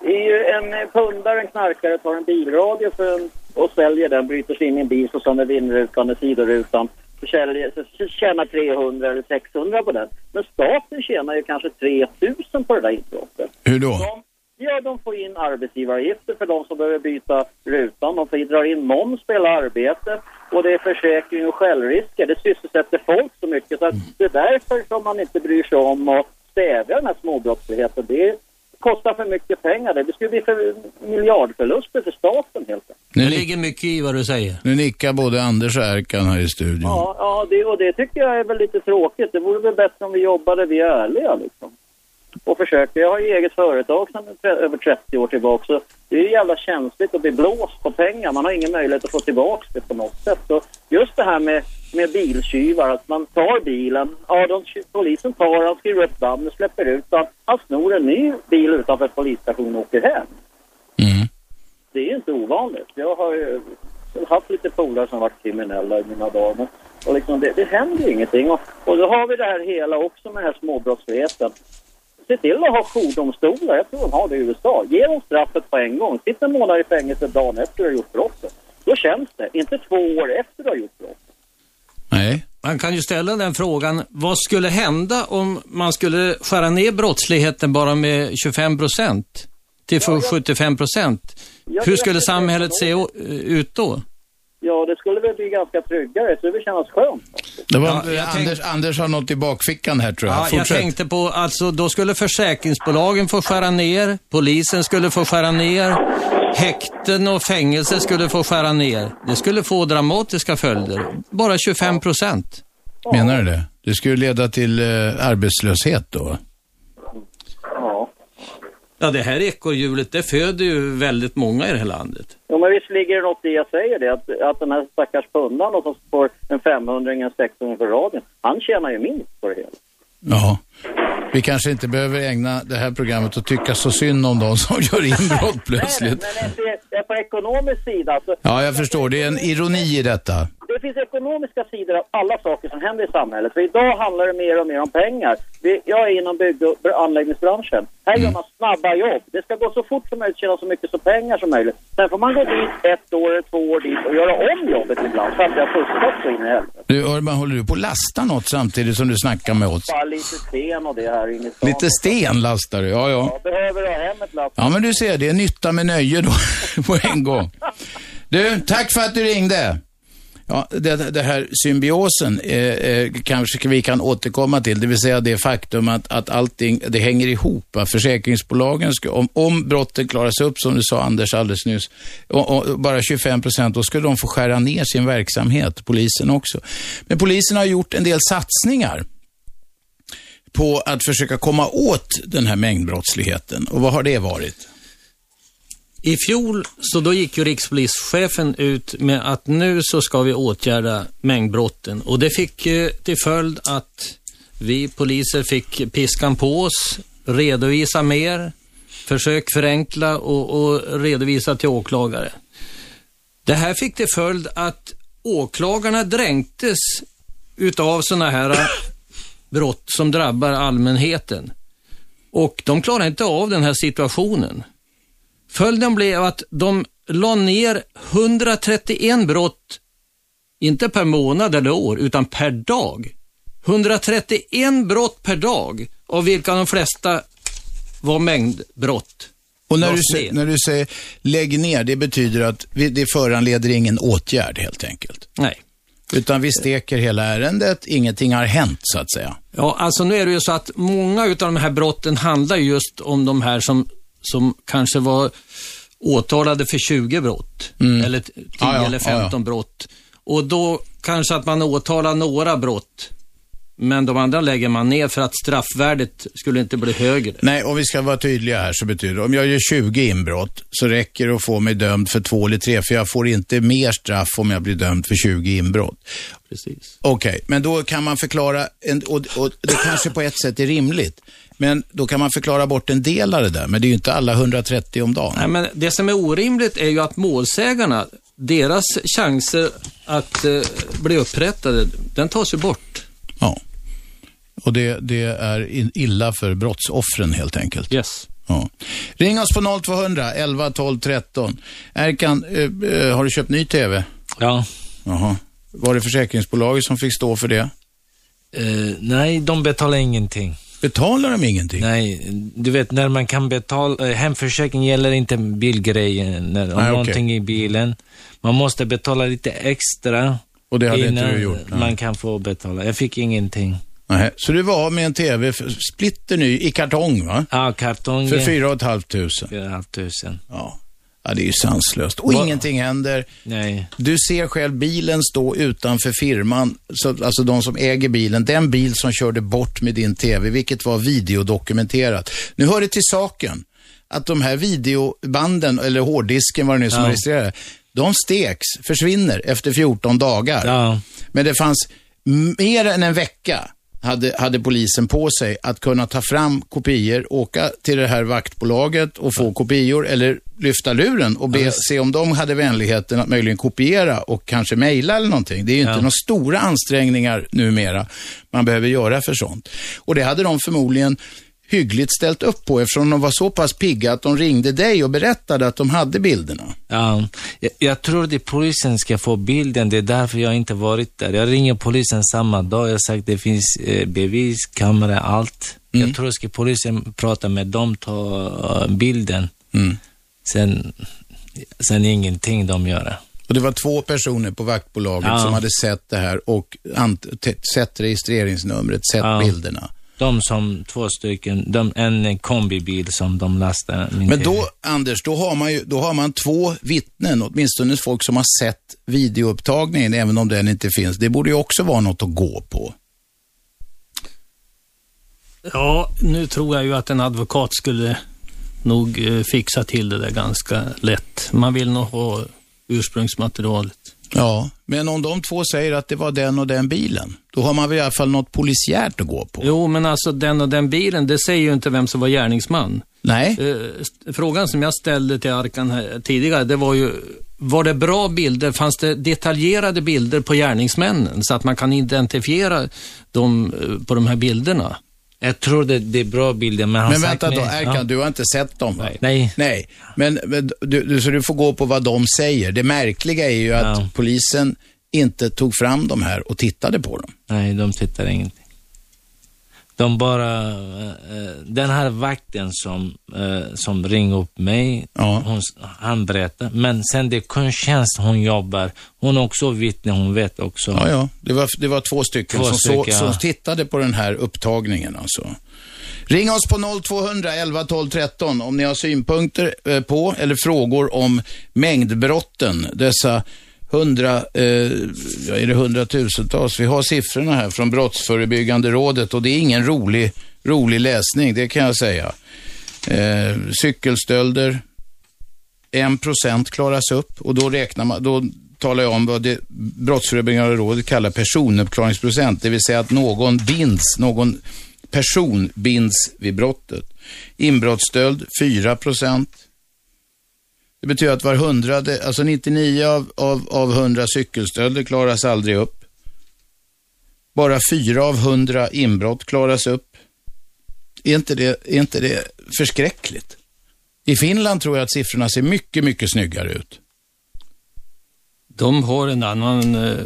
det är ju en pundare, en knarkare, tar en bilradio för en, och säljer den, bryter sig in i en bil, så sönder vindrutan och sidorutan. så tjänar 300 eller 600 på den. Men staten tjänar ju kanske 3000 på det där inbrottet. Hur då? De, ja, de får in arbetsgivaravgifter för de som behöver byta rutan. De får dra in moms på hela arbetet. Och det är försäkring och självrisker. Det sysselsätter folk så mycket. Så att det är därför som man inte bryr sig om att stävja den här småbrottsligheten. Det kostar för mycket pengar. Det skulle bli för miljardförluster för staten helt enkelt. Det ligger mycket i vad du säger. Nu nickar både Anders och Erkan här i studion. Ja, ja det, och det tycker jag är väl lite tråkigt. Det vore väl bättre om vi jobbade, vi är ärliga liksom. Och försöker. Jag har ju eget företag sedan över 30 år tillbaka. Så det är ju jävla känsligt att bli blåst på pengar. Man har ingen möjlighet att få tillbaka det på något sätt. Så just det här med, med biltjuvar, att man tar bilen. Ja, de, polisen tar han, skriver upp namnet, släpper ut han. Han snor en ny bil utanför polisstationen och åker hem. Mm. Det är ju inte ovanligt. Jag har ju haft lite polare som varit kriminella i mina dagar. Och liksom det, det händer ju ingenting. Och, och då har vi det här hela också med den här småbrottsligheten. Se till att ha jourdomstolar. Jag tror de har det i USA. Ge dem straffet på en gång. Sitt en månad i fängelse dagen efter du har gjort brottet. Då känns det. Inte två år efter du har gjort brottet. Nej. Man kan ju ställa den frågan, vad skulle hända om man skulle skära ner brottsligheten bara med 25 procent till för 75 procent? Jag Hur skulle samhället se ut då? Ja, det skulle väl bli ganska tryggare. Det skulle kännas skönt. Det var, Ja, jag Anders, Anders har något i bakfickan här tror jag. Ja, jag Fortsätt. tänkte på, alltså då skulle försäkringsbolagen få skära ner, polisen skulle få skära ner, häkten och fängelse skulle få skära ner. Det skulle få dramatiska följder. Bara 25 procent. Menar du det? Det skulle leda till eh, arbetslöshet då? Ja. Det här ekorrhjulet, det föder ju väldigt många i det här landet. Jo, men visst ligger det något i jag säger det. Att, att den här stackars pundan då som får en 500 en 600 för radion. Han tjänar ju minst på det hela. Ja. Vi kanske inte behöver ägna det här programmet och tycka så synd om de som gör inbrott plötsligt. Nej, men det, är på ekonomisk sida. Alltså, Ja, jag förstår. Det är en ironi i detta. Det finns ekonomiska sidor av alla saker som händer i samhället. För idag handlar det mer och mer om pengar. Jag är inom bygg och anläggningsbranschen. Här gör man snabba jobb. Det ska gå så fort som möjligt, tjäna så mycket så pengar som möjligt. Sen får man gå dit ett år eller två år dit och göra om jobbet ibland. Så att jag har fuskat så in i helvete. Du, Urban, håller du på att lasta något samtidigt som du snackar med oss? Bara lite sten och det här inne i stan. Lite sten lastar du, ja, ja. Jag behöver ha hem ett lass. Ja, men du ser, det är nytta med nöje då, på en gång. Du, tack för att du ringde. Ja, det, det här symbiosen eh, eh, kanske vi kan återkomma till, det vill säga det faktum att, att allting, det hänger ihop. Va? Försäkringsbolagen, ska, om, om brotten klaras upp, som du sa Anders alldeles nyss, och, och bara 25 procent, då skulle de få skära ner sin verksamhet, polisen också. Men polisen har gjort en del satsningar på att försöka komma åt den här mängdbrottsligheten. Och vad har det varit? I fjol så då gick ju rikspolischefen ut med att nu så ska vi åtgärda mängdbrotten och det fick ju till följd att vi poliser fick piskan på oss, redovisa mer, försök förenkla och, och redovisa till åklagare. Det här fick till följd att åklagarna dränktes utav sådana här brott som drabbar allmänheten. Och de klarar inte av den här situationen. Följden blev att de la ner 131 brott, inte per månad eller år, utan per dag. 131 brott per dag, av vilka de flesta var mängdbrott. Och när du, när du säger lägg ner, det betyder att vi, det föranleder ingen åtgärd helt enkelt. Nej. Utan vi steker hela ärendet, ingenting har hänt så att säga. Ja, alltså nu är det ju så att många utav de här brotten handlar just om de här som, som kanske var åtalade för 20 brott. Eller 10 Mm. Ja, eller 15 ja, ja. brott. Och då kanske att man åtalar några brott. Men de andra lägger man ner för att straffvärdet skulle inte bli högre. Nej, om vi ska vara tydliga här så betyder det, om jag gör 20 inbrott så räcker det att få mig dömd för två eller tre, för jag får inte mer straff om jag blir dömd för 20 inbrott. Precis. Okej, men då kan man förklara, en, och, och det kanske på ett sätt är rimligt, men då kan man förklara bort en del av det där, men det är ju inte alla 130 om dagen. Nej, men det som är orimligt är ju att målsägarna, deras chanser att eh, bli upprättade, den tas ju bort. Ja. Och det, det är illa för brottsoffren helt enkelt. Yes. Ja. Ring oss på 0200 11 12 13. Erkan, eh, eh, har du köpt ny TV? Ja. Jaha. Var det försäkringsbolaget som fick stå för det? Eh, nej, de betalar ingenting. Betalar de ingenting? Nej, du vet när man kan betala, eh, hemförsäkring gäller inte bilgrejen, när, om Nej, okej. någonting i bilen. Man måste betala lite extra Och det hade inte innan du gjort? Nej. man kan få betala. Jag fick ingenting. Nej. Så du var med en TV, splitter ny, i kartong va? Ja, kartong. För 4 500. 4 500. Ja. Ja, det är ju sanslöst. Och Va- ingenting händer. Nej. Du ser själv bilen stå utanför firman, så, alltså de som äger bilen, den bil som körde bort med din TV, vilket var videodokumenterat. Nu hör det till saken att de här videobanden, eller hårddisken, vad det nu som Ja. registrerar, de steks, försvinner efter 14 dagar. Ja. Men det fanns mer än en vecka hade, hade polisen på sig att kunna ta fram kopior, åka till det här vaktbolaget och få kopior eller lyfta luren och be, se om de hade vänligheten att möjligen kopiera och kanske mejla eller någonting. Det är ju inte Ja. några stora ansträngningar numera man behöver göra för sånt. Och det hade de förmodligen hyggligt ställt upp på eftersom de var så pass pigga att de ringde dig och berättade att de hade bilderna. Ja, jag, jag tror att polisen ska få bilden, det är därför jag inte varit där. Jag ringer polisen samma dag, jag har sagt det finns eh, bevis, kamera, allt. Mm. Jag tror ska polisen prata med dem, ta eh, bilden. Mm. Sen, sen ingenting de gör. Och det var två personer på vaktbolaget Ja. som hade sett det här och sett registreringsnumret, sett Ja. bilderna. De som två stycken, de, en kombibil som de lastar min Men då, Anders, då har, man ju, då har man två vittnen, åtminstone folk som har sett videoupptagningen, även om den inte finns. Det borde ju också vara något att gå på. Ja, nu tror jag ju att en advokat skulle nog eh, fixa till det där ganska lätt. Man vill nog ha ursprungsmaterialet. Ja, men om de två säger att det var den och den bilen, då har man väl i alla fall något polisiärt att gå på. Jo, men alltså den och den bilen, det säger ju inte vem som var gärningsman. Nej, Eh, frågan som jag ställde till Arkan här tidigare, det var ju, var det bra bilder? Fanns det detaljerade bilder på gärningsmännen så att man kan identifiera dem eh, på de här bilderna? Jag tror det, det är bra bilder, men han men vänta då, Erkan, ja. du har inte sett dem va? Nej. Nej. Men, du, så du får gå på vad de säger. Det märkliga är ju att Ja. polisen inte tog fram de här och tittade på dem. Nej, de tittar ingenting. De bara, eh, eh, den här vakten som, eh, som ringde upp mig, Ja. hon, han berättar. Men sen det är kundtjänst hon jobbar, hon är också vittne, hon vet också. Ja, ja. Det var, det var två stycken Två som, stycken, så, ja. som tittade på den här upptagningen. Alltså. Ring oss på 0200 11 12 13 om ni har synpunkter på eller frågor om mängdbrotten. Dessa hundra, eh, ja, är det hundratusentals? Vi har siffrorna här från Brottsförebyggande rådet och det är ingen rolig, rolig läsning, det kan jag säga. Eh, cykelstölder, 1% klaras upp och då räknar man, då talar jag om vad det Brottsförebyggande rådet kallar personuppklaringsprocent, det vill säga att någon binds, någon person binds vid brottet. Inbrottsstöld 4 procent. Det betyder att var hundrade, alltså 99 av, av, av 100 cykelstölder klaras aldrig upp. Bara 4 av 100 inbrott klaras upp. Är inte det, är inte det förskräckligt? I Finland tror jag att siffrorna ser mycket, mycket snyggare ut. De har en annan eh,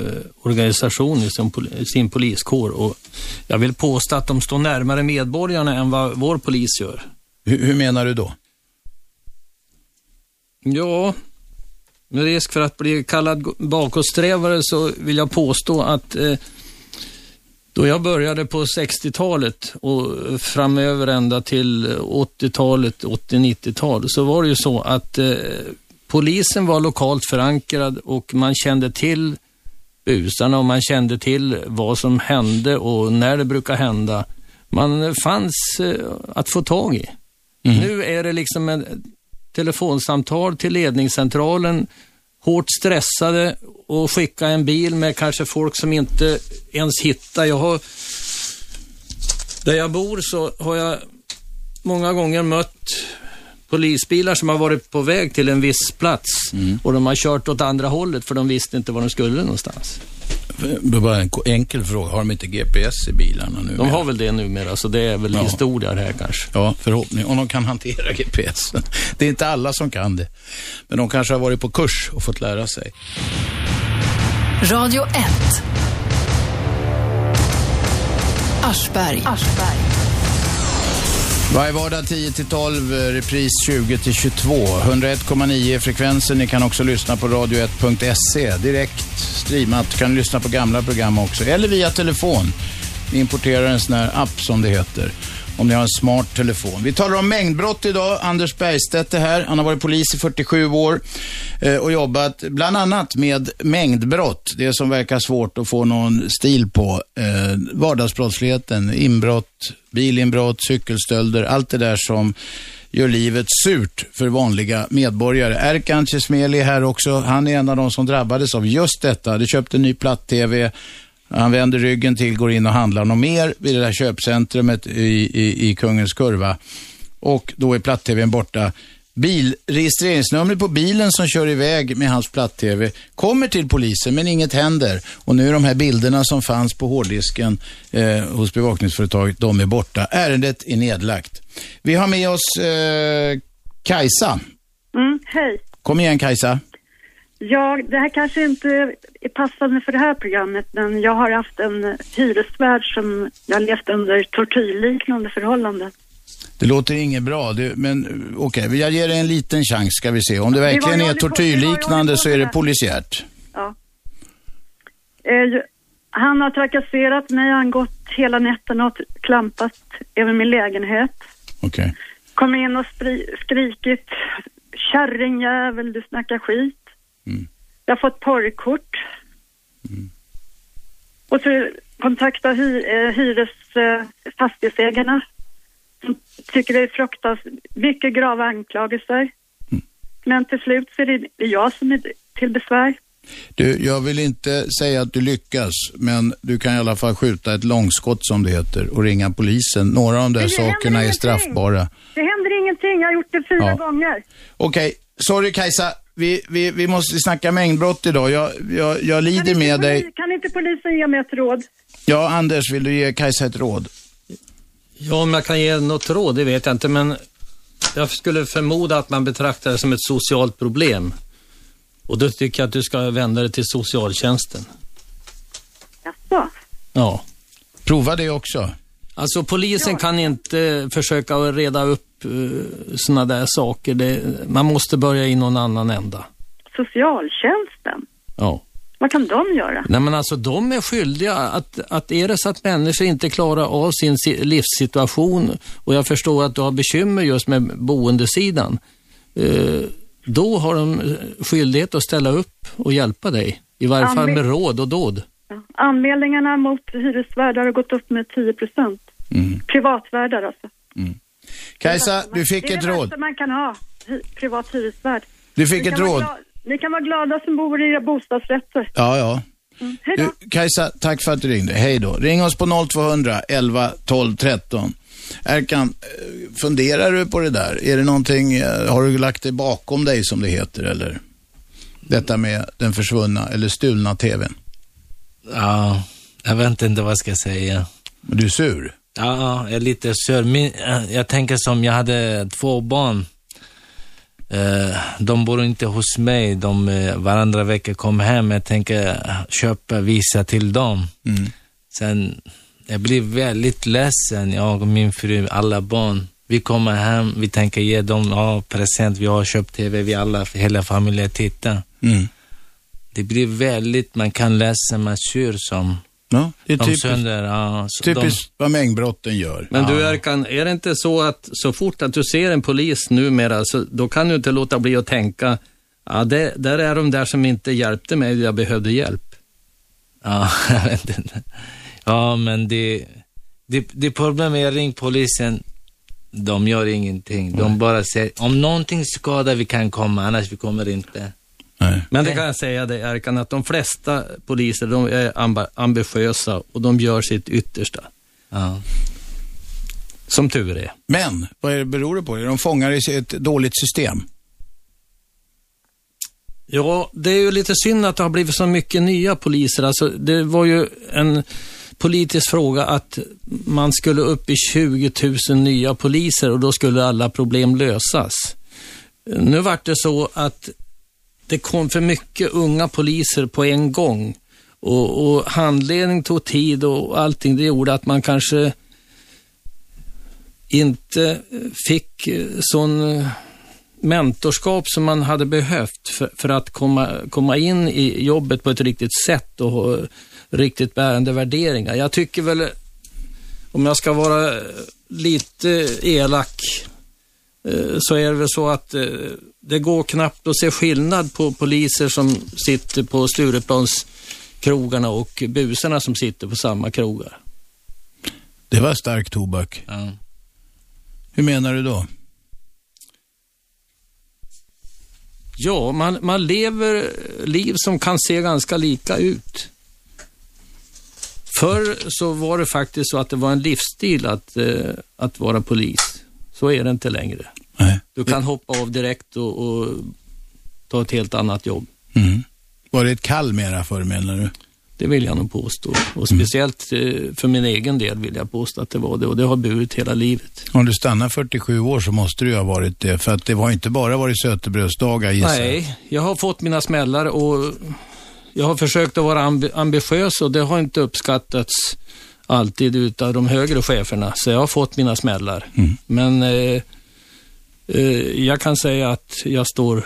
organisation i sin, pol- sin poliskår och jag vill påstå att de står närmare medborgarna än vad vår polis gör. Hur, hur menar du då? Ja, med risk för att bli kallad bakåtsträvare så vill jag påstå att eh, då jag började på 60-talet och framöver ända till 80-talet, 80-90-tal, så var det ju så att eh, polisen var lokalt förankrad och man kände till busarna och man kände till vad som hände och när det brukar hända. Man fanns eh, att få tag i. Nu är det liksom en telefonsamtal till ledningscentralen, hårt stressade och skicka en bil med kanske folk som inte ens hittar. Jag har, där jag bor så har jag många gånger mött polisbilar som har varit på väg till en viss plats och de har kört åt andra hållet för de visste inte var de skulle någonstans. Var en enkel fråga. Har de inte GPS i bilarna nu? De har väl det numera, så det är väl Ja. historia det här kanske. Ja, förhoppning. Om de kan hantera GPS. Det är inte alla som kan det. Men de kanske har varit på kurs och fått lära sig. Radio 1. Aschberg. Varje vardag 10-12, eh, repris 20-22. 101,9 är frekvensen. Ni kan också lyssna på radio1.se. Direkt streamat. Kan lyssna på gamla program också. Eller via telefon. Vi importerar en sån här app som det heter. Om ni har en smart telefon. Vi talar om mängdbrott idag. Anders Bergstedt är här. Han har varit polis i 47 år eh, och jobbat bland annat med mängdbrott. Det som verkar svårt att få någon stil på. Eh, vardagsbrottsligheten, inbrott, bilinbrott, cykelstölder, allt det där som gör livet surt för vanliga medborgare. Erkan Cesmeli är här också. Han är en av de som drabbades av just detta. Du köpte en ny platt-tv. Han vänder ryggen till, går in och handlar något mer vid det där köpcentrumet i, i, i Kungens Kurva. Och då är platt-tvn borta. Bil, registreringsnumret på bilen som kör iväg med hans platt-tv kommer till polisen men inget händer. Och nu är de här bilderna som fanns på hårddisken eh, hos bevakningsföretaget, de är borta. Ärendet är nedlagt. Vi har med oss eh, Kajsa. Mm, hej. Kom igen Kajsa. Ja, det här kanske inte är passande för det här programmet, men jag har haft en hyresvärd som jag levt under tortyrliknande förhållanden. Det låter inget bra, det, men okej, okay, jag ger dig en liten chans ska vi se. Om det verkligen är tortyrliknande så är det polisiärt. Ja. Eh, han har trakasserat mig, han gått hela nätterna och klampat över min lägenhet. Okej. Okay. Kom in och skrikit, kärringjävel, du snackar skit. Mm. Jag har fått porrkort. Mm. Och så kontakta hy, eh, hyres eh, fastighetsägarna. Som tycker det är fruktansvärt mycket grava anklagelser. Mm. Men till slut så är det jag som är till besvär. Du, jag vill inte säga att du lyckas, men du kan i alla fall skjuta ett långskott som det heter och ringa polisen. Några av de där sakerna är straffbara. Det händer ingenting. Jag har gjort det fyra Ja. gånger. Okej, sorry Kajsa. Vi, vi, vi måste snacka mängdbrott idag. Jag, jag, jag lider med dig. Kan inte polisen ge mig ett råd? Ja, Anders, vill du ge Kajsa ett råd? Ja, om jag kan ge något råd, det vet jag inte, men jag skulle förmoda att man betraktar det som ett socialt problem. Och då tycker jag att du ska vända dig till socialtjänsten. Jaså? Ja. Prova det också. Alltså polisen kan inte försöka reda upp uh, sådana där saker. Det, man måste börja i någon annan ända. Socialtjänsten? Ja. Vad kan de göra? Nej men alltså de är skyldiga att, att är det så att människor inte klarar av sin si- livssituation och jag förstår att du har bekymmer just med boendesidan. Eh, då har de eh, skyldighet att ställa upp och hjälpa dig. I varje fall Anvi- med råd och dåd. Ja. Anmälningarna mot hyresvärdar har gått upp med 10 procent. Mm. Privatvärdar alltså. Kajsa, du fick det är ett det råd. värsta man kan ha, privat hyresvärd. Du fick ett råd. Ni kan vara glada som bor i era bostadsrätter. Ja, ja. Mm. Du, Kajsa, tack för att du ringde. Hej då. Ring oss på 0200 11 12 13. Erkan, eh, funderar du på det där? Är det någonting, eh, har du lagt det bakom dig som det heter eller? Detta med den försvunna eller stulna tvn. Ja, jag vet inte vad jag ska säga. Men du är sur? Ja, jag är lite sur. Min, eh, jag tänker som, jag hade två barn. Eh, de bor inte hos mig. De eh, varandra vecka kom hem. Jag tänker köpa, visa till dem. Mm. Sen, jag blir väldigt ledsen, jag och min fru, alla barn. Vi kommer hem, vi tänker ge dem ja, present, vi har köpt TV, vi alla, hela familjen tittar. Mm. Det blir väldigt, man kan läsa, man sur som Ja, det är de typiskt, sönder. Ja, så typiskt vad mängdbrotten gör. Men du Ja. Erkan, är det inte så att så fort att du ser en polis numera, så då kan du inte låta bli att tänka, ja, det, där är de där som inte hjälpte mig, jag behövde hjälp. Ja, jag vet inte. Ja, men det, det, det problemet är, ring polisen, de gör ingenting. De bara säger, om någonting skadar vi kan komma, annars vi kommer inte. Nej. Men det kan jag säga dig Erkan, att de flesta poliser, de är ambitiösa och de gör sitt yttersta. Ja. Som tur är. Men, vad är det beror det på? Är de fångar i ett dåligt system? Ja, det är ju lite synd att det har blivit så mycket nya poliser. Alltså, det var ju en politisk fråga att man skulle upp i 20 000 nya poliser och då skulle alla problem lösas. Nu vart det så att det kom för mycket unga poliser på en gång Och, och handledning tog tid och allting det gjorde att man kanske inte fick eh, sån eh, mentorskap som man hade behövt för, för att komma, komma in i jobbet på ett riktigt sätt och ha riktigt bärande värderingar. Jag tycker väl, om jag ska vara lite elak, så är det väl så att det går knappt att se skillnad på poliser som sitter på Stureplanskrogarna och busarna som sitter på samma krogar. Det var stark tobak. Ja. Hur menar du då? Ja, man, man lever liv som kan se ganska lika ut. Förr så var det faktiskt så att det var en livsstil att, eh, att vara polis. Så är det inte längre. Nej. Du kan hoppa av direkt och, och ta ett helt annat jobb. Mm. Var det ett kall mera förr menar du? Det vill jag nog påstå. Och speciellt eh, för min egen del vill jag påstå att det var det. Och det har burit hela livet. Om du stannar 47 år så måste det ju ha varit det. För att det har inte bara varit sötebrödsdagar gissar. Nej, jag har fått mina smällar och jag har försökt att vara ambi ambitiös och det har inte uppskattats alltid utav de högre cheferna. Så jag har fått mina smällar. Mm. Men eh, eh, jag kan säga att jag står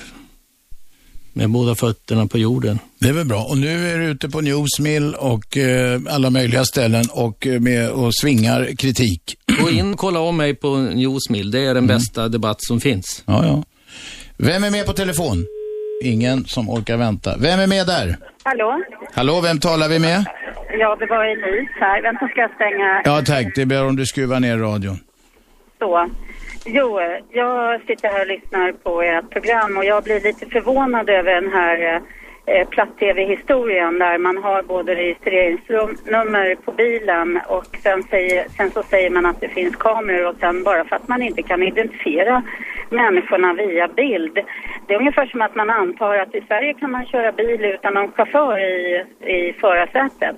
med båda fötterna på jorden. Det är väl bra. Och nu är du ute på Newsmill och eh, alla möjliga ställen och, eh, med, och svingar kritik. Gå in och kolla om mig på Newsmill. Det är den bästa debatt som finns. Ja, ja. Vem är med på telefon? Ingen som orkar vänta. Vem är med där? Hallå? Hallå, vem talar vi med? Ja, det var Elise här. Vänta, ska jag stänga? Ja, tack. Det ber om du skruvar ner radion. Så. Jo, jag sitter här och lyssnar på ert program och jag blir lite förvånad över den här eh, platt-tv-historien där man har både registreringsnummer på bilen och sen, säger, sen så säger man att det finns kameror och sen bara för att man inte kan identifiera människorna via bild. Det är ungefär som att man antar att i Sverige kan man köra bil utan någon chaufför i, i förarsätet.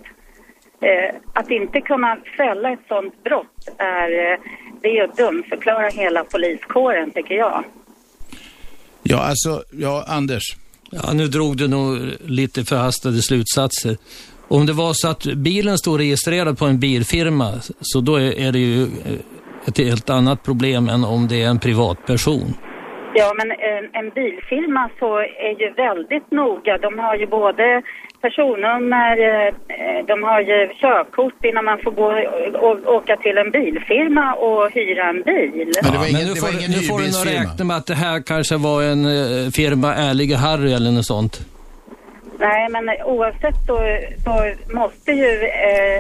Eh, att inte kunna fälla ett sådant brott är, eh, det är att dumförklara hela poliskåren tycker jag. Ja, alltså, ja, Anders. Ja, nu drog du nog lite förhastade slutsatser. Om det var så att bilen står registrerad på en bilfirma, så då är, det ju eh, ett helt annat problem än om det är en privatperson. Ja, men en, en bilfirma så är ju väldigt noga. De har ju både personnummer, eh, de har ju körkort innan man får gå och åka till en bilfirma och hyra en bil. Men det var ingen, Men nu det får, ingen nu får du nog räkna med att det här kanske var en eh, firma Ärlige Harry eller något sånt. Nej, men oavsett så, så måste ju eh,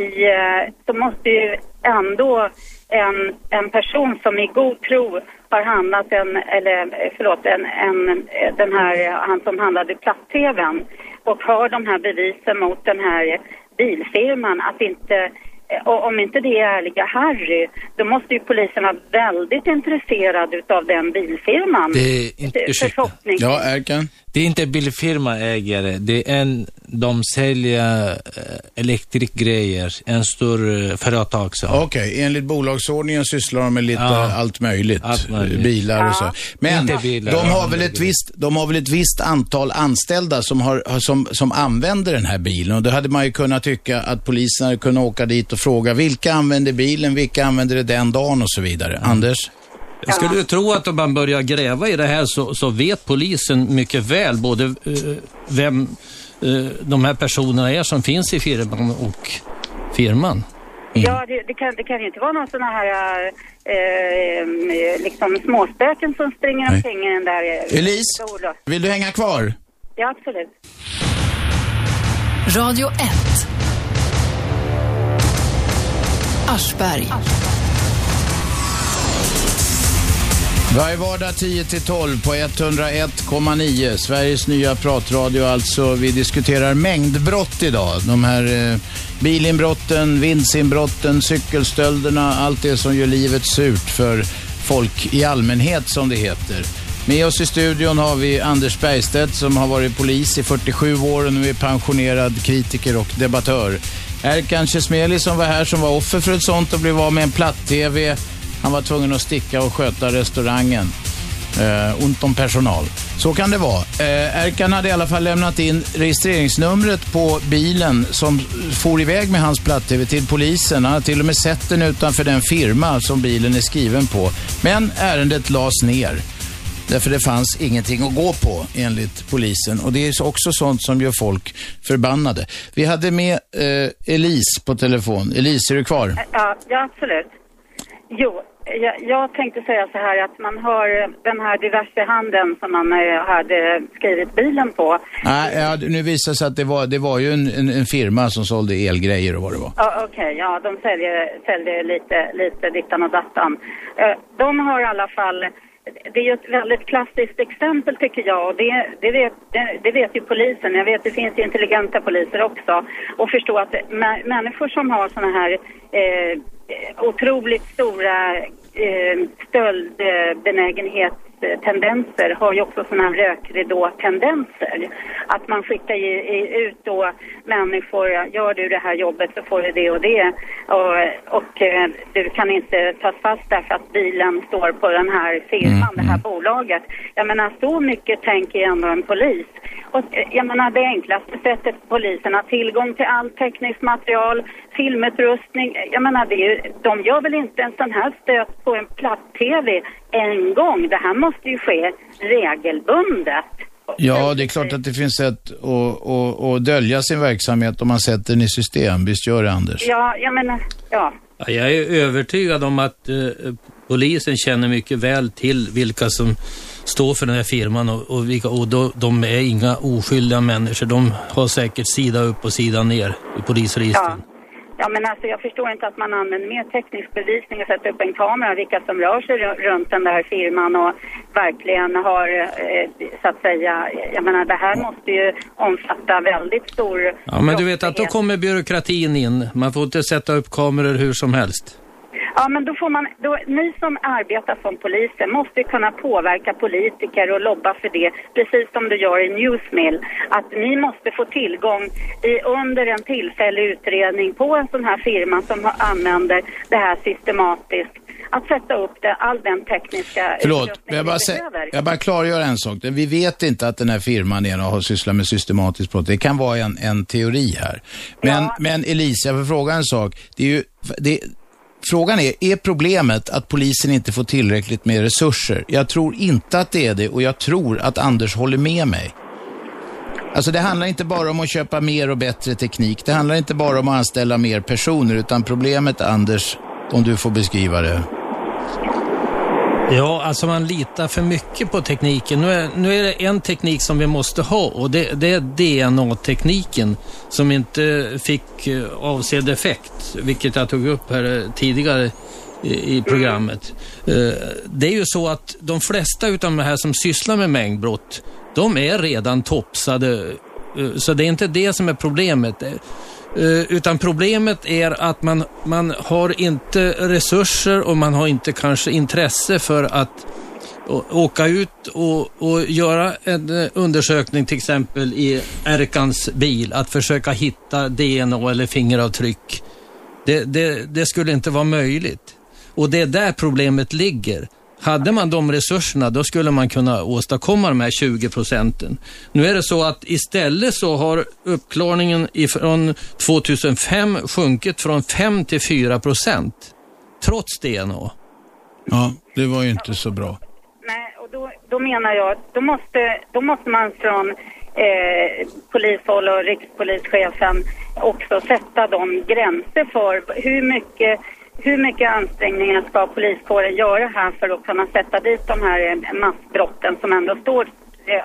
i, eh, så måste ju ändå en, en person som i god tro har handlat en, eller eh, förlåt, en, en, eh, den här, eh, han som handlade platt-tvn och har de här bevisen mot den här bilfirman att inte eh, och om inte det är ärliga Harry, då måste ju polisen vara väldigt intresserad utav den bilfirman. Det är inte, ursäkta. Ja, Erkan? Det är inte bilfirma ägare, det är en, de säljer eh, elektrikgrejer, en stor eh, företag så. Okej, enligt bolagsordningen sysslar de med lite Ja. allt möjligt. Allt möjligt. Bilar och så. Men Inte bilar, de, har väl ett visst, de har väl ett visst antal anställda som, har, har- som, som använder den här bilen. Och då hade man ju kunnat tycka att polisen hade kunnat åka dit och fråga vilka använder bilen, vilka använder det den dagen och så vidare. Mm. Anders? Jag skulle ju tro att om man börjar gräva i det här så, så vet polisen mycket väl både eh, vem eh, de här personerna är som finns i firman och firman. Ja, det, det, kan, det kan ju inte vara någon sån här eh, liksom småspöken som springer Nej. omkring i den där... eh, Elise? Vill du hänga kvar? Ja, absolut. Radio 1. Aschberg. Varje vardag 10-12 på 101,9. Sveriges nya pratradio alltså. Vi diskuterar mängdbrott idag. De här eh, bilinbrotten, vindsinbrotten, cykelstölderna, allt det som gör livet surt för folk i allmänhet som det heter. Med oss i studion har vi Anders Bergstedt som har varit polis i 47 år och nu är pensionerad kritiker och debattör. Erkan Chesmeli som var här som var offer för ett sånt och blev av med en platt-tv. Han var tvungen att sticka och sköta restaurangen. Eh, ont om personal. Så kan det vara. Eh, Erkan hade i alla fall lämnat in registreringsnumret på bilen som for iväg med hans platt-tv till polisen. Han har till och med sett den utanför den firma som bilen är skriven på. Men ärendet lades ner. Därför det fanns ingenting att gå på enligt polisen. Och det är också sånt som gör folk förbannade. Vi hade med eh, Elise på telefon. Elise, är du kvar? Ja, ja absolut. Jo, jag, jag tänkte säga så här att man har den här diverse handeln som man eh, hade skrivit bilen på. Nej, ja, nu visar det sig att det var, det var ju en, en, en firma som sålde elgrejer och vad det var. Ja, Okej, ja de säljer, säljer lite, lite dittan och dattan. Eh, De har i alla fall, det är ju ett väldigt klassiskt exempel tycker jag och det, det, vet, det, det vet ju polisen. Jag vet det finns ju intelligenta poliser också. Och förstå att mä- människor som har såna här eh, otroligt stora eh, stöldbenägenhetstendenser har ju också såna här rökridå-tendenser. Att man skickar ju, i- ut då människor, gör du det här jobbet så får du det och det. Och, och eh, du kan inte tas fast därför att bilen står på den här firman, det här bolaget. Jag menar så mycket tänker ändå en polis. Och eh, jag menar det enklaste sättet för polisen har tillgång till all tekniskt material, filmutrustning. Jag menar det är ju, de gör väl inte en sån här stöt på en platt-tv en gång. Det här måste ju ske regelbundet. Ja, det är klart att det finns sätt att, att, att dölja sin verksamhet om man sätter den i system. Visst gör det, Anders? Ja, jag menar, ja. Ja, jag är övertygad om att eh, polisen känner mycket väl till vilka som står för den här firman och, och, vilka, och då, de är inga oskyldiga människor. De har säkert sida upp och sida ner i polisregistren. Ja, men alltså jag förstår inte att man använder mer teknisk bevisning och sätter upp en kamera, vilka som rör sig ru- runt den där firman och verkligen har, eh, så att säga, jag menar det här måste ju omfatta väldigt stor Ja, men du vet att då kommer byråkratin in. Man får inte sätta upp kameror hur som helst. Ja, men då får man, då, ni som arbetar som poliser måste kunna påverka politiker och lobba för det, precis som du gör i Newsmill. Att ni måste få tillgång i, under en tillfällig utredning på en sån här firma som använder det här systematiskt. Att sätta upp det, all den tekniska Förlåt, jag bara, behöver. jag bara klargör en sak. Vi vet inte att den här firman är och har sysslat med systematiskt brott. Det kan vara en, en teori här. Men, men Elisa, jag vill fråga en sak. Det är ju, det, frågan är, är problemet att polisen inte får tillräckligt med resurser? Jag tror inte att det är det och jag tror att Anders håller med mig. Alltså det handlar inte bara om att köpa mer och bättre teknik. Det handlar inte bara om att anställa mer personer, utan problemet, Anders, om du får beskriva det. Ja, alltså man litar för mycket på tekniken. Nu är, nu är det en teknik som vi måste ha och det, det är DNA-tekniken som inte fick eh, avsedd effekt, vilket jag tog upp här eh, tidigare i, i programmet. Mm. Det är ju så att de flesta utav de här som sysslar med mängdbrott, de är redan topsade. Så det är inte det som är problemet. Eh, utan problemet är att man, man har inte resurser och man har inte kanske intresse för att åka ut och, och göra en eh, undersökning till exempel i Erkans bil, att försöka hitta DNA eller fingeravtryck. Det, det, det skulle inte vara möjligt. Och det är där problemet ligger. Hade man de resurserna, då skulle man kunna åstadkomma de här 20 procenten. Nu är det så att istället så har uppklarningen från 2005 sjunkit från 5 till 4 procent. Trots DNA. Ja, det var ju inte så bra. Nej, och då, då menar jag att då måste, då måste man från eh, polishåll och rikspolischefen också sätta de gränser för hur mycket, hur mycket ansträngningar ska poliskåren göra här för att kunna sätta dit de här eh, massbrotten som ändå står, eh,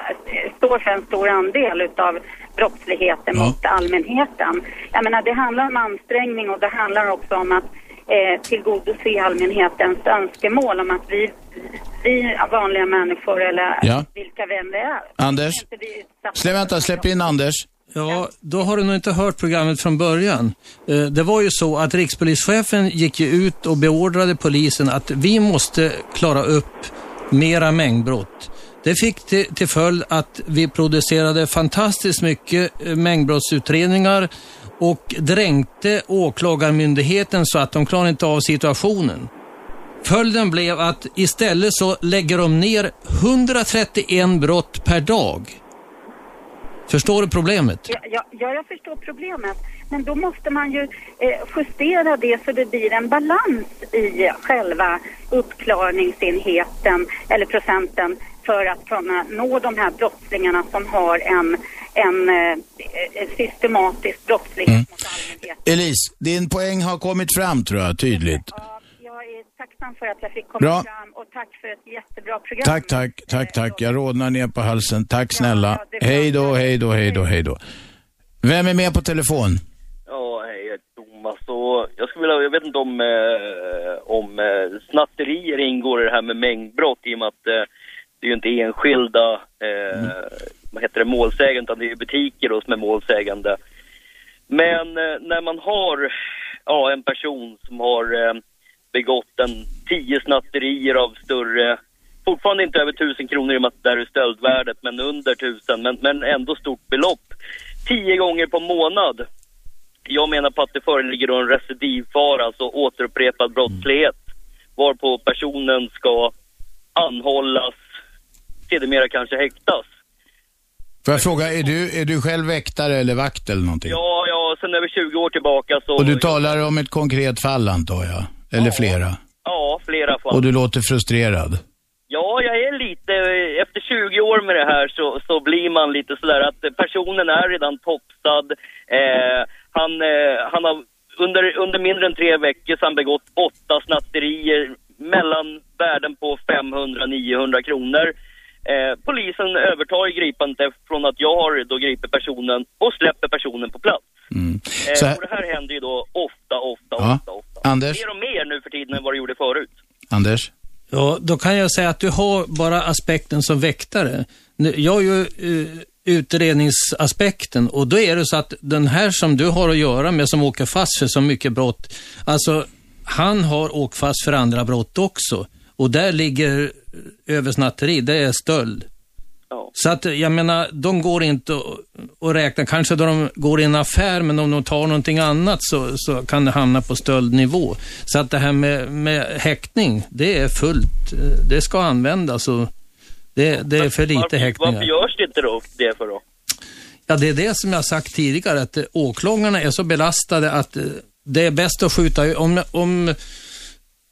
står för en stor andel utav brottsligheten Ja. mot allmänheten. Jag menar, det handlar om ansträngning och det handlar också om att eh, tillgodose allmänhetens önskemål om att vi, vi vanliga människor eller Ja. vilka vem det är. Anders? Släpp, vänta, släpp in Anders. Ja, då har du nog inte hört programmet från början. Eh, Det var ju så att rikspolischefen gick ju ut och beordrade polisen att vi måste klara upp mera mängdbrott. Det fick till, till följd att vi producerade fantastiskt mycket eh, mängdbrottsutredningar och dränkte åklagarmyndigheten så att de klarade inte av situationen. följden blev att istället så lägger de ner 131 brott per dag. Förstår du problemet? Ja, ja, ja, jag förstår problemet. Men då måste man ju eh, justera det så det blir en balans i själva uppklarningsenheten eller procenten för att kunna nå de här brottslingarna som har en, en eh, systematisk brottslighet Mm. mot allmänheten. Elise, din poäng har kommit fram tror jag, tydligt. Ja, jag är tacksam för att jag fick komma Bra. fram och tack för ett jättebra program. Tack, tack, tack, tack. Jag rodnar ner på halsen. Tack snälla. Hej då, hej då, hej då, hej då. Vem är med på telefon? Ja, hej, jag heter Thomas och jag skulle vilja, jag vet inte om, eh, om eh, snatterier ingår i det här med mängdbrott i och med att eh, det är ju inte enskilda, eh, vad heter det, målsägande utan det är ju butiker då som är målsägande. Men eh, när man har, ja, en person som har eh, begått en tio snatterier av större, fortfarande inte över tusen kronor i och med att det är stöldvärdet, men under tusen, men, men ändå stort belopp. Tio gånger på månad. Jag menar på att det föreligger en recidivfara, alltså återupprepad brottslighet. Varpå personen ska anhållas, sedermera kanske häktas. Får jag fråga, är du, är du själv väktare eller vakt eller någonting? Ja, ja, sen över 20 år tillbaka så... Och du talar om ett konkret fall antar jag? Eller flera? Ja, flera fall. Och du låter frustrerad? Ja, jag är lite, efter 20 år med det här så, så blir man lite sådär att personen är redan topsad. Eh, han, eh, han har under, under mindre än tre veckor så han begått åtta snatterier mellan värden på 500-900 kronor. Eh, polisen övertar gripandet från att jag har då gripit personen och släpper personen på plats. Eh, Så här- Och det här händer ju då ofta, ofta, Ja. ofta, ofta. Anders? Mer och mer nu för tiden än vad det gjorde förut. Anders? Ja, då kan jag säga att du har bara aspekten som väktare. Jag har ju eh, utredningsaspekten och då är det så att den här som du har att göra med som åker fast för så mycket brott, alltså han har åkt fast för andra brott också. Och där ligger översnatteri, det är stöld. Så att jag menar, de går inte att- räkna, kanske då de går i en affär, men om de tar någonting annat så, så kan det hamna på stöldnivå. Så att det här med, med häktning, det är fullt, eh, det ska användas och det, det är för lite varför, häktningar. varför görs det inte då det för då? Ja, det är det som jag sagt tidigare, att eh, åklagarna är så belastade att eh, det är bäst att skjuta, om, om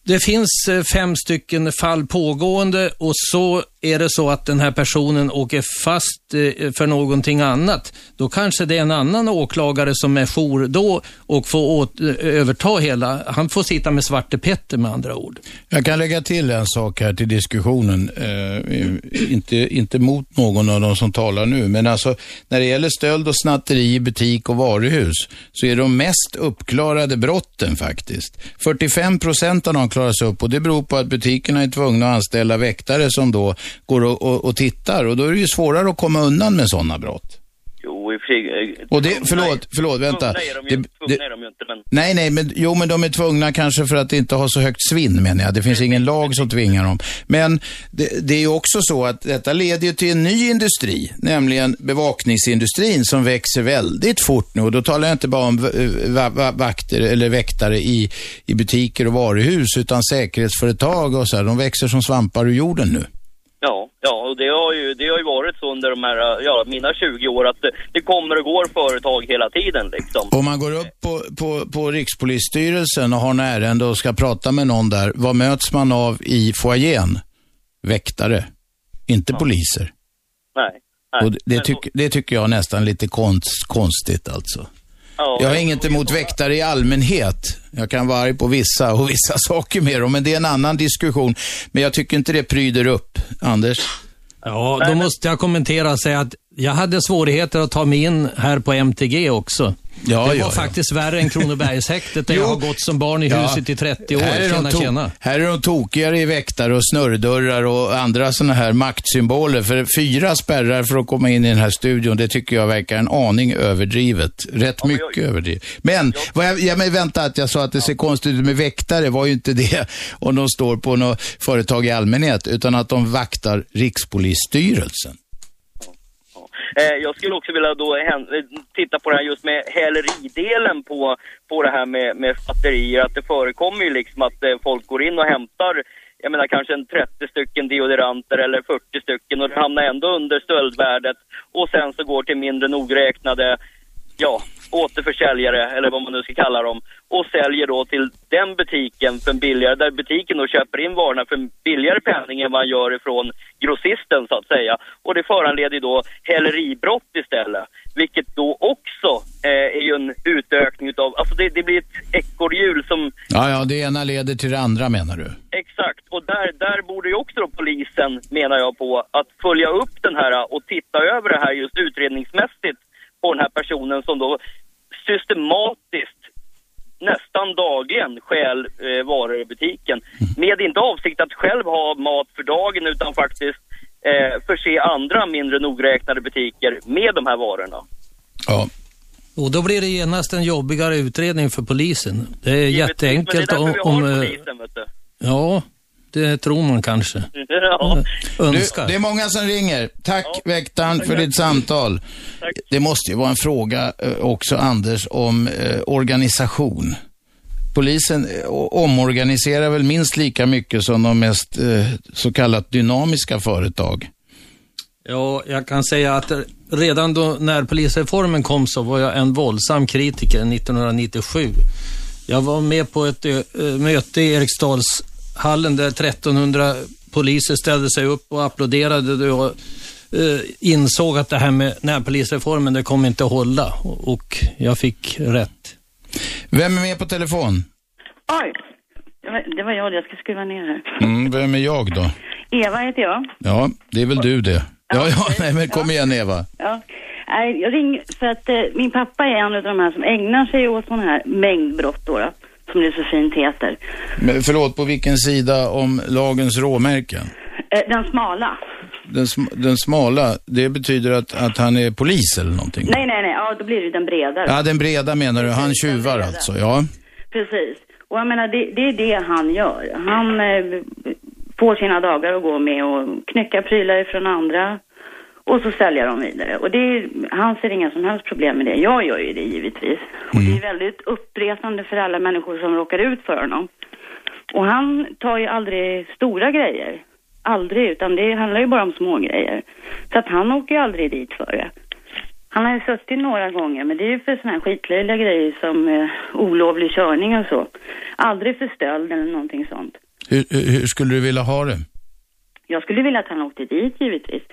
det finns fem stycken fall pågående och så är det så att den här personen åker fast eh, för någonting annat. Då kanske det är en annan åklagare som är jour då och får åt, eh, överta hela. Han får sitta med Svarte Petter med andra ord. Jag kan lägga till en sak här till diskussionen. Eh, inte, inte mot någon av de som talar nu, men alltså när det gäller stöld och snatteri i butik och varuhus så är de mest uppklarade brotten faktiskt. 45 procent av dem klaras upp och det beror på att butikerna är tvungna att anställa väktare som då går och, och, och tittar och då är det ju svårare att komma undan med sådana brott. Jo, i och eh, Och det, förlåt, förlåt, vänta. Tvungna är de ju, Det- tvungna det- är de ju inte, men... Nej, nej, men jo, men de är tvungna kanske för att inte ha så högt svinn menar jag. Det finns ingen lag som tvingar dem. Men det, det är ju också så att detta leder ju till en ny industri, nämligen bevakningsindustrin som växer väldigt fort nu. Och då talar jag inte bara om vakter eller väktare i, i butiker och varuhus, utan säkerhetsföretag och så här. De växer som svampar ur jorden nu. Ja, ja, och det har ju, det har ju varit så under de här, ja, mina 20 år att det, det kommer och går företag hela tiden liksom. Om man går upp på, på, på Rikspolisstyrelsen och har en ärende och ska prata med någon där, vad möts man av i foajén? Väktare, inte poliser. Nej. nej. Och det, det, tyck, det tycker jag nästan lite konst, konstigt alltså. Ja, Jag har inget emot väktare i allmänhet. Jag kan vara arg på vissa och vissa saker med dem, men det är en annan diskussion. Men jag tycker inte det pryder upp. Anders? Ja, då måste jag kommentera och säga att jag hade svårigheter att ta mig in här på MTG också. Ja, det var ja, ja. faktiskt värre än Kronobergshäktet där jag har gått som barn i Ja. huset i 30 år. Här är, de Tjena, tjena. här är de tokigare i väktare och snurrdörrar och andra sådana här maktsymboler. För fyra spärrar för att komma in i den här studion, det tycker jag verkar en aning överdrivet. Rätt mycket överdrivet. Men, vad jag, ja, men vänta, att jag sa att det ser konstigt ut med väktare var ju inte det om de står på något företag i allmänhet, utan att de vaktar Rikspolisstyrelsen. Eh, jag skulle också vilja då titta på det här just med häleridelen på, på det här med, med batterier. Att det förekommer ju liksom att eh, folk går in och hämtar jag menar kanske en 30 stycken deodoranter eller 40 stycken och det hamnar ändå under stöldvärdet och sen så går till mindre nogräknade, ja, återförsäljare eller vad man nu ska kalla dem och säljer då till den butiken för en billigare, där butiken då köper in varorna för en billigare penning än man gör ifrån grossisten så att säga. Och det föranleder då häleribrott istället. Vilket då också eh, är ju en utökning utav, alltså det, det blir ett ekorrhjul som Ja, ja, det ena leder till det andra menar du? Exakt, och där, där borde ju också då polisen, menar jag på, att följa upp den här och titta över det här just utredningsmässigt på den här personen som då systematiskt nästan dagligen stjäl eh, varor i butiken. Med inte avsikt att själv ha mat för dagen utan faktiskt eh, förse andra mindre nogräknade butiker med de här varorna. Ja. Och då blir det genast en jobbigare utredning för polisen. Det är jätteenkelt Men det är om... om eh, polisen, vet du. ja, det tror man kanske. Ja. Önskar. Du, det är många som ringer. Tack väktaren för ditt samtal. Det måste ju vara en fråga eh, också, Anders, om eh, organisation. Polisen eh, omorganiserar väl minst lika mycket som de mest eh, så kallat dynamiska företag. Ja, jag kan säga att redan då när polisreformen kom så var jag en våldsam kritiker 1997. Jag var med på ett möte i Eriksdalshallen där 1300 poliser ställde sig upp och applåderade jag eh, insåg att det här med närpolisreformen, det kommer inte att hålla. Och, och jag fick rätt. Vem är med på telefon? Oj, det var, det var jag. Jag ska skruva ner här. Mm, vem är jag då? Eva heter jag. Ja, det är väl du det. Ja, ja, nej men kom igen Eva. Ja. Jag ringer för att eh, min pappa är en av de här som ägnar sig åt sådana här mängdbrott då, då, som det så fint heter. Men förlåt, på vilken sida om lagens råmärken? Eh, den smala. Den, sm den smala, det betyder att, att han är polis eller någonting? Nej, nej, nej, ja då blir det den bredare. Ja, den breda menar du. Han tjuvar alltså, ja. Precis. Och jag menar, det, det är det han gör. Han eh, får sina dagar att gå med och knycka prylar ifrån andra och så sälja dem vidare. Och det är, han ser inga som helst problem med det. Jag gör ju det givetvis. Och det är väldigt uppresande för alla människor som råkar ut för honom. Och han tar ju aldrig stora grejer. Aldrig, utan det handlar ju bara om små grejer. Så att han åker ju aldrig dit för det. Han har ju suttit några gånger, men det är ju för såna här skitlöjliga grejer som eh, olovlig körning och så. Aldrig för stöld eller någonting sånt. Hur, hur hur skulle du vilja ha det? Jag skulle vilja att han åkte dit givetvis.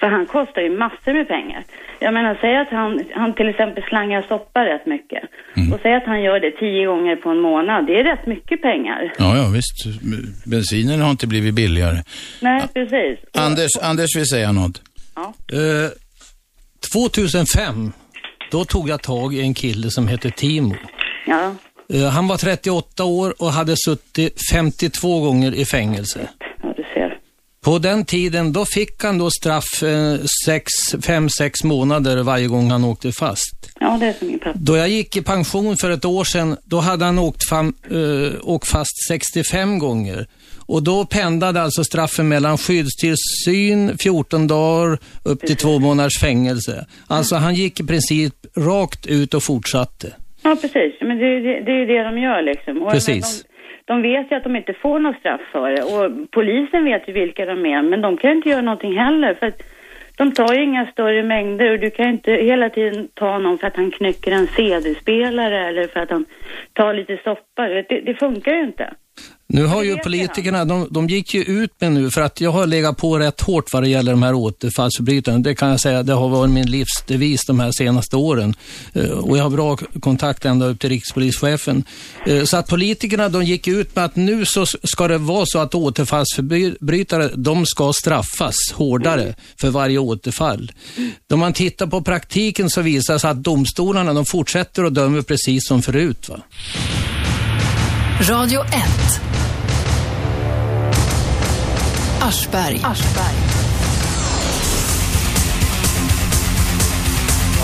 För han kostar ju massor med pengar. Jag menar, säg att han, han till exempel slangar soppa rätt mycket. Och säg att han gör det tio gånger på en månad. Det är rätt mycket pengar. Ja, ja visst. Bensinen har inte blivit billigare. Nej, precis. Anders, Anders vill säga något. Eh, 2005, då tog jag tag i en kille som hette Timo. Ja, Eh, Han var 38 år och hade suttit 52 gånger i fängelse. På den tiden, då fick han då straff 5-6 månader varje gång han åkte fast. Ja, det är som min pappa. Då jag gick i pension för ett år sedan, då hade han åkt, fam, eh, åkt fast 65 gånger. Och då pendlade alltså straffen mellan skyddstillsyn, 14 dagar, upp till två månaders fängelse. Alltså han gick i princip rakt ut och fortsatte. Ja, precis. Men det, det, det är ju det de gör liksom. Och Precis. De, de vet ju att de inte får något straff för det. Och polisen vet ju vilka de är, men de kan inte göra någonting heller. För att de tar ju inga större mängder och du kan ju inte hela tiden ta någon för att han knycker en CD-spelare eller för att han tar lite soppa. Det, det funkar ju inte. Nu har ju politikerna, de, de gick ju ut med nu, för att jag har legat på rätt hårt vad det gäller de här återfallsförbrytarna. Det kan jag säga, det har varit min livsdevis de här senaste åren. Eh, Och jag har bra kontakt ända upp till rikspolischefen. Eh, Så att politikerna, de gick ut med att nu så ska det vara så att återfallsförbrytare, de ska straffas hårdare för varje återfall. Om man tittar på praktiken så visar det sig att domstolarna, de fortsätter att döma precis som förut. Va? Radio 1. Aschberg.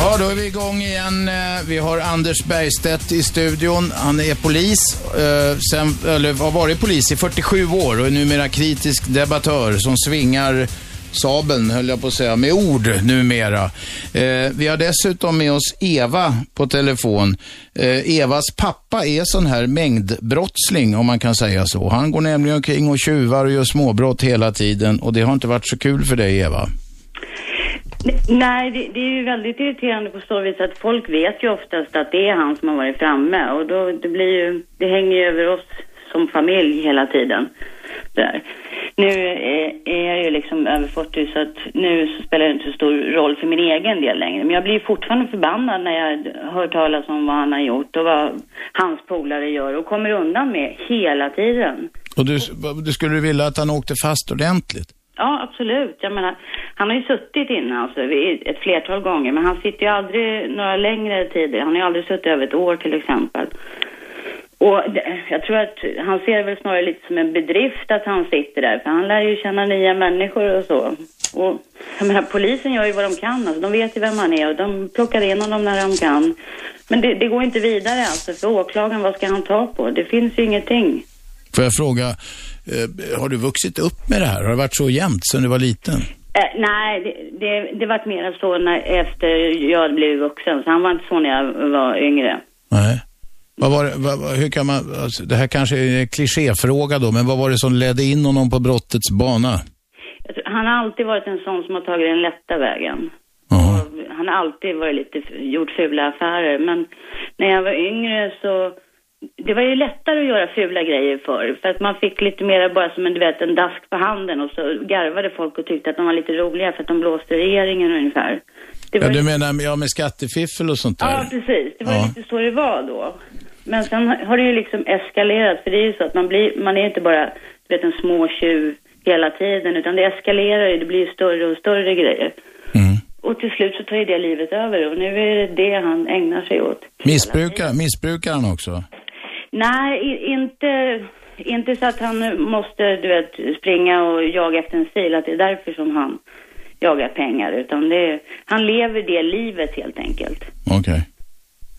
Ja, då är vi igång igen. Eh, Vi har Anders Bergstedt i studion. Han är polis, eh, sen, eller har varit polis i 47 år och är numera kritisk debattör som svingar sabeln höll jag på att säga, med ord numera. Eh, vi har dessutom med oss Eva på telefon. Eh, Evas pappa är sån här mängdbrottsling om man kan säga så. Han går nämligen omkring och tjuvar och gör småbrott hela tiden och det har inte varit så kul för dig Eva. Nej, det, det, är ju väldigt irriterande på så vis att folk vet ju oftast att det är han som har varit framme och då det blir ju, det hänger ju över oss som familj hela tiden. Där. Nu är, jag ju liksom över 40 så att nu så spelar det inte så stor roll för min egen del längre. Men jag blir fortfarande förbannad när jag hör talas om vad han har gjort och vad hans polare gör och kommer undan med hela tiden. Och du, du skulle vilja att han åkte fast ordentligt? Ja, absolut. Jag menar, han har ju suttit inne alltså ett flertal gånger, men han sitter ju aldrig några längre tider. Han har ju aldrig suttit över ett år till exempel. Och jag tror att han ser det väl snarare lite som en bedrift att han sitter där, för han lär ju känna nya människor och så. Och jag menar, polisen gör ju vad de kan, alltså. de vet ju vem han är och de plockar in honom när de kan. Men det, det går inte vidare alltså, för åklagaren, vad ska han ta på? Det finns ju ingenting. Får jag fråga, eh, har du vuxit upp med det här? Har det varit så jämnt sedan du var liten? Eh, nej, det, det, det var mer så när, efter jag blev vuxen, så han var inte så när jag var yngre. Nej. Vad var det, vad, hur kan man, alltså, det här kanske är en klichéfråga då, men vad var det som ledde in honom på brottets bana? Han har alltid varit en sån som har tagit den lätta vägen. Han har alltid varit lite, gjort fula affärer, men när jag var yngre så det var ju lättare att göra fula grejer förr, för att man fick lite mer bara som en, du vet, en dask på handen och så garvade folk och tyckte att de var lite roliga för att de blåste regeringen ungefär. Ja, du menar ja, med skattefiffel och sånt där? Ja, precis. Det var ja. lite så det var då. Men sen har det ju liksom eskalerat, för det är ju så att man blir, man är inte bara, du vet, en småtjuv hela tiden, utan det eskalerar ju, det blir ju större och större grejer. Mm. Och till slut så tar ju det livet över och nu är det det han ägnar sig åt. Missbrukar, missbrukar han också? Nej, inte, inte så att han måste, du vet, springa och jaga efter en sil, att det är därför som han jagar pengar, utan det, han lever det livet helt enkelt. Okej. Okay.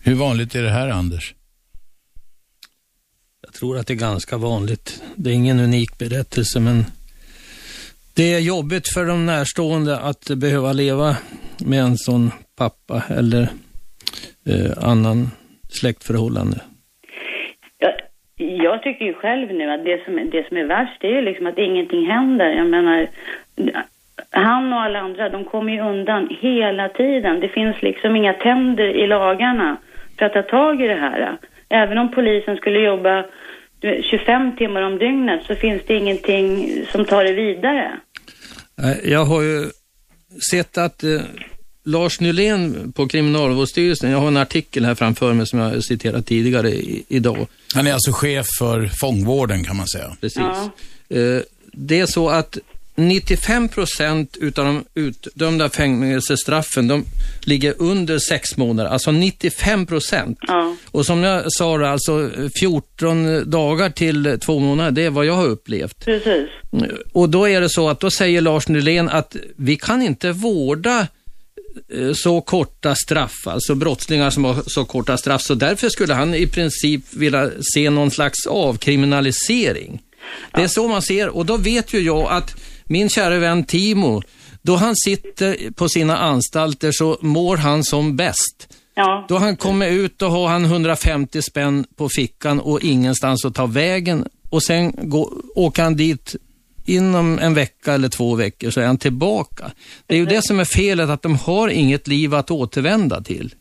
Hur vanligt är det här, Anders? Jag tror att det är ganska vanligt. Det är ingen unik berättelse, men det är jobbigt för de närstående att behöva leva med en sån pappa eller eh, annan släktförhållande. Jag, jag tycker ju själv nu att det som, det som är värst det är ju liksom att ingenting händer. Jag menar, han och alla andra, de kommer ju undan hela tiden. Det finns liksom inga tänder i lagarna för att ta tag i det här. Även om polisen skulle jobba 25 timmar om dygnet så finns det ingenting som tar det vidare. Jag har ju sett att eh, Lars Nylén på Kriminalvårdsstyrelsen, jag har en artikel här framför mig som jag citerat tidigare i, idag. Han är alltså chef för fångvården kan man säga. Precis. Ja. Eh, det är så att 95 procent utav de utdömda fängelsestraffen, de ligger under sex månader. Alltså 95 procent. Ja. Och som jag sa, alltså 14 dagar till två månader, det är vad jag har upplevt. Precis. Och då är det så att då säger Lars Nylén att vi kan inte vårda eh, så korta straff, alltså brottslingar som har så korta straff, så därför skulle han i princip vilja se någon slags avkriminalisering. Det är så man ser och då vet ju jag att min kära vän Timo, då han sitter på sina anstalter så mår han som bäst. Ja. Då han kommer ut då har han 150 spänn på fickan och ingenstans att ta vägen. Och sen går, åker han dit inom en vecka eller två veckor så är han tillbaka. Det är ju det som är felet, att de har inget liv att återvända till.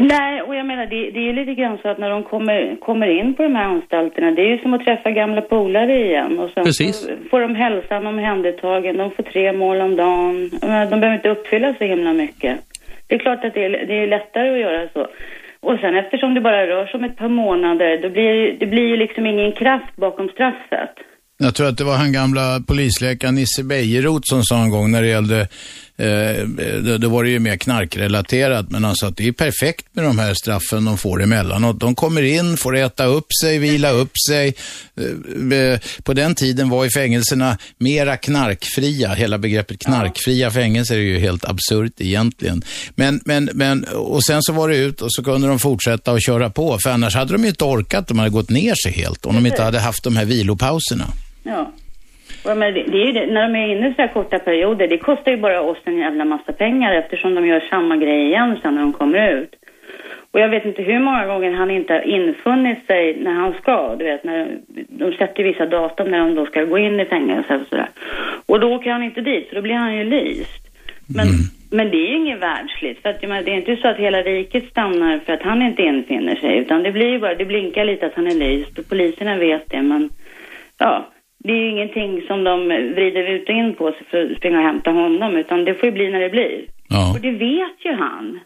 Nej, och jag menar det, det är lite grann så att när de kommer, kommer in på de här anstalterna, det är ju som att träffa gamla polare igen. Och sen Precis. Får, de hälsan omhändertagen, de får tre mål om dagen. De behöver inte uppfylla så himla mycket. Det är klart att det är, det är lättare att göra så. Och sen eftersom det bara rör sig om ett par månader, då blir det blir ju liksom ingen kraft bakom straffet. Jag tror att det var han gamla polisläkaren Nisse Bejerot som sa en gång när det gällde då var det ju mer knarkrelaterat, men han sa att det är perfekt med de här straffen de får emellanåt. De kommer in, får äta upp sig, vila upp sig. Eh, eh, på den tiden var i fängelserna mera knarkfria. Hela begreppet knarkfria fängelser är ju helt absurt egentligen. Men, men, men, och sen så var det ut och så kunde de fortsätta att köra på, för annars hade de ju inte orkat, de hade gått ner sig helt om de inte hade haft de här vilopauserna. Ja. Ja, men det, det är när de är inne i så här korta perioder, det kostar ju bara oss en jävla massa pengar eftersom de gör samma grej igen sen när de kommer ut. Och jag vet inte hur många gånger han inte har infunnit sig när han ska. Du vet, när de sätter vissa datum när de då ska gå in i fängelse och sådär. Och då åker han inte dit, för då blir han ju lyst. Men, men det är ju inget världsligt. För att, menar, det är inte så att hela riket stannar för att han inte infinner sig. Utan det blir ju bara, det blinkar lite att han är lyst. Och poliserna vet det, men ja. Det är ju ingenting som de vrider ut och in på sig för att springa och hämta honom. Utan det får ju bli när det blir. Ja. Och det vet ju han.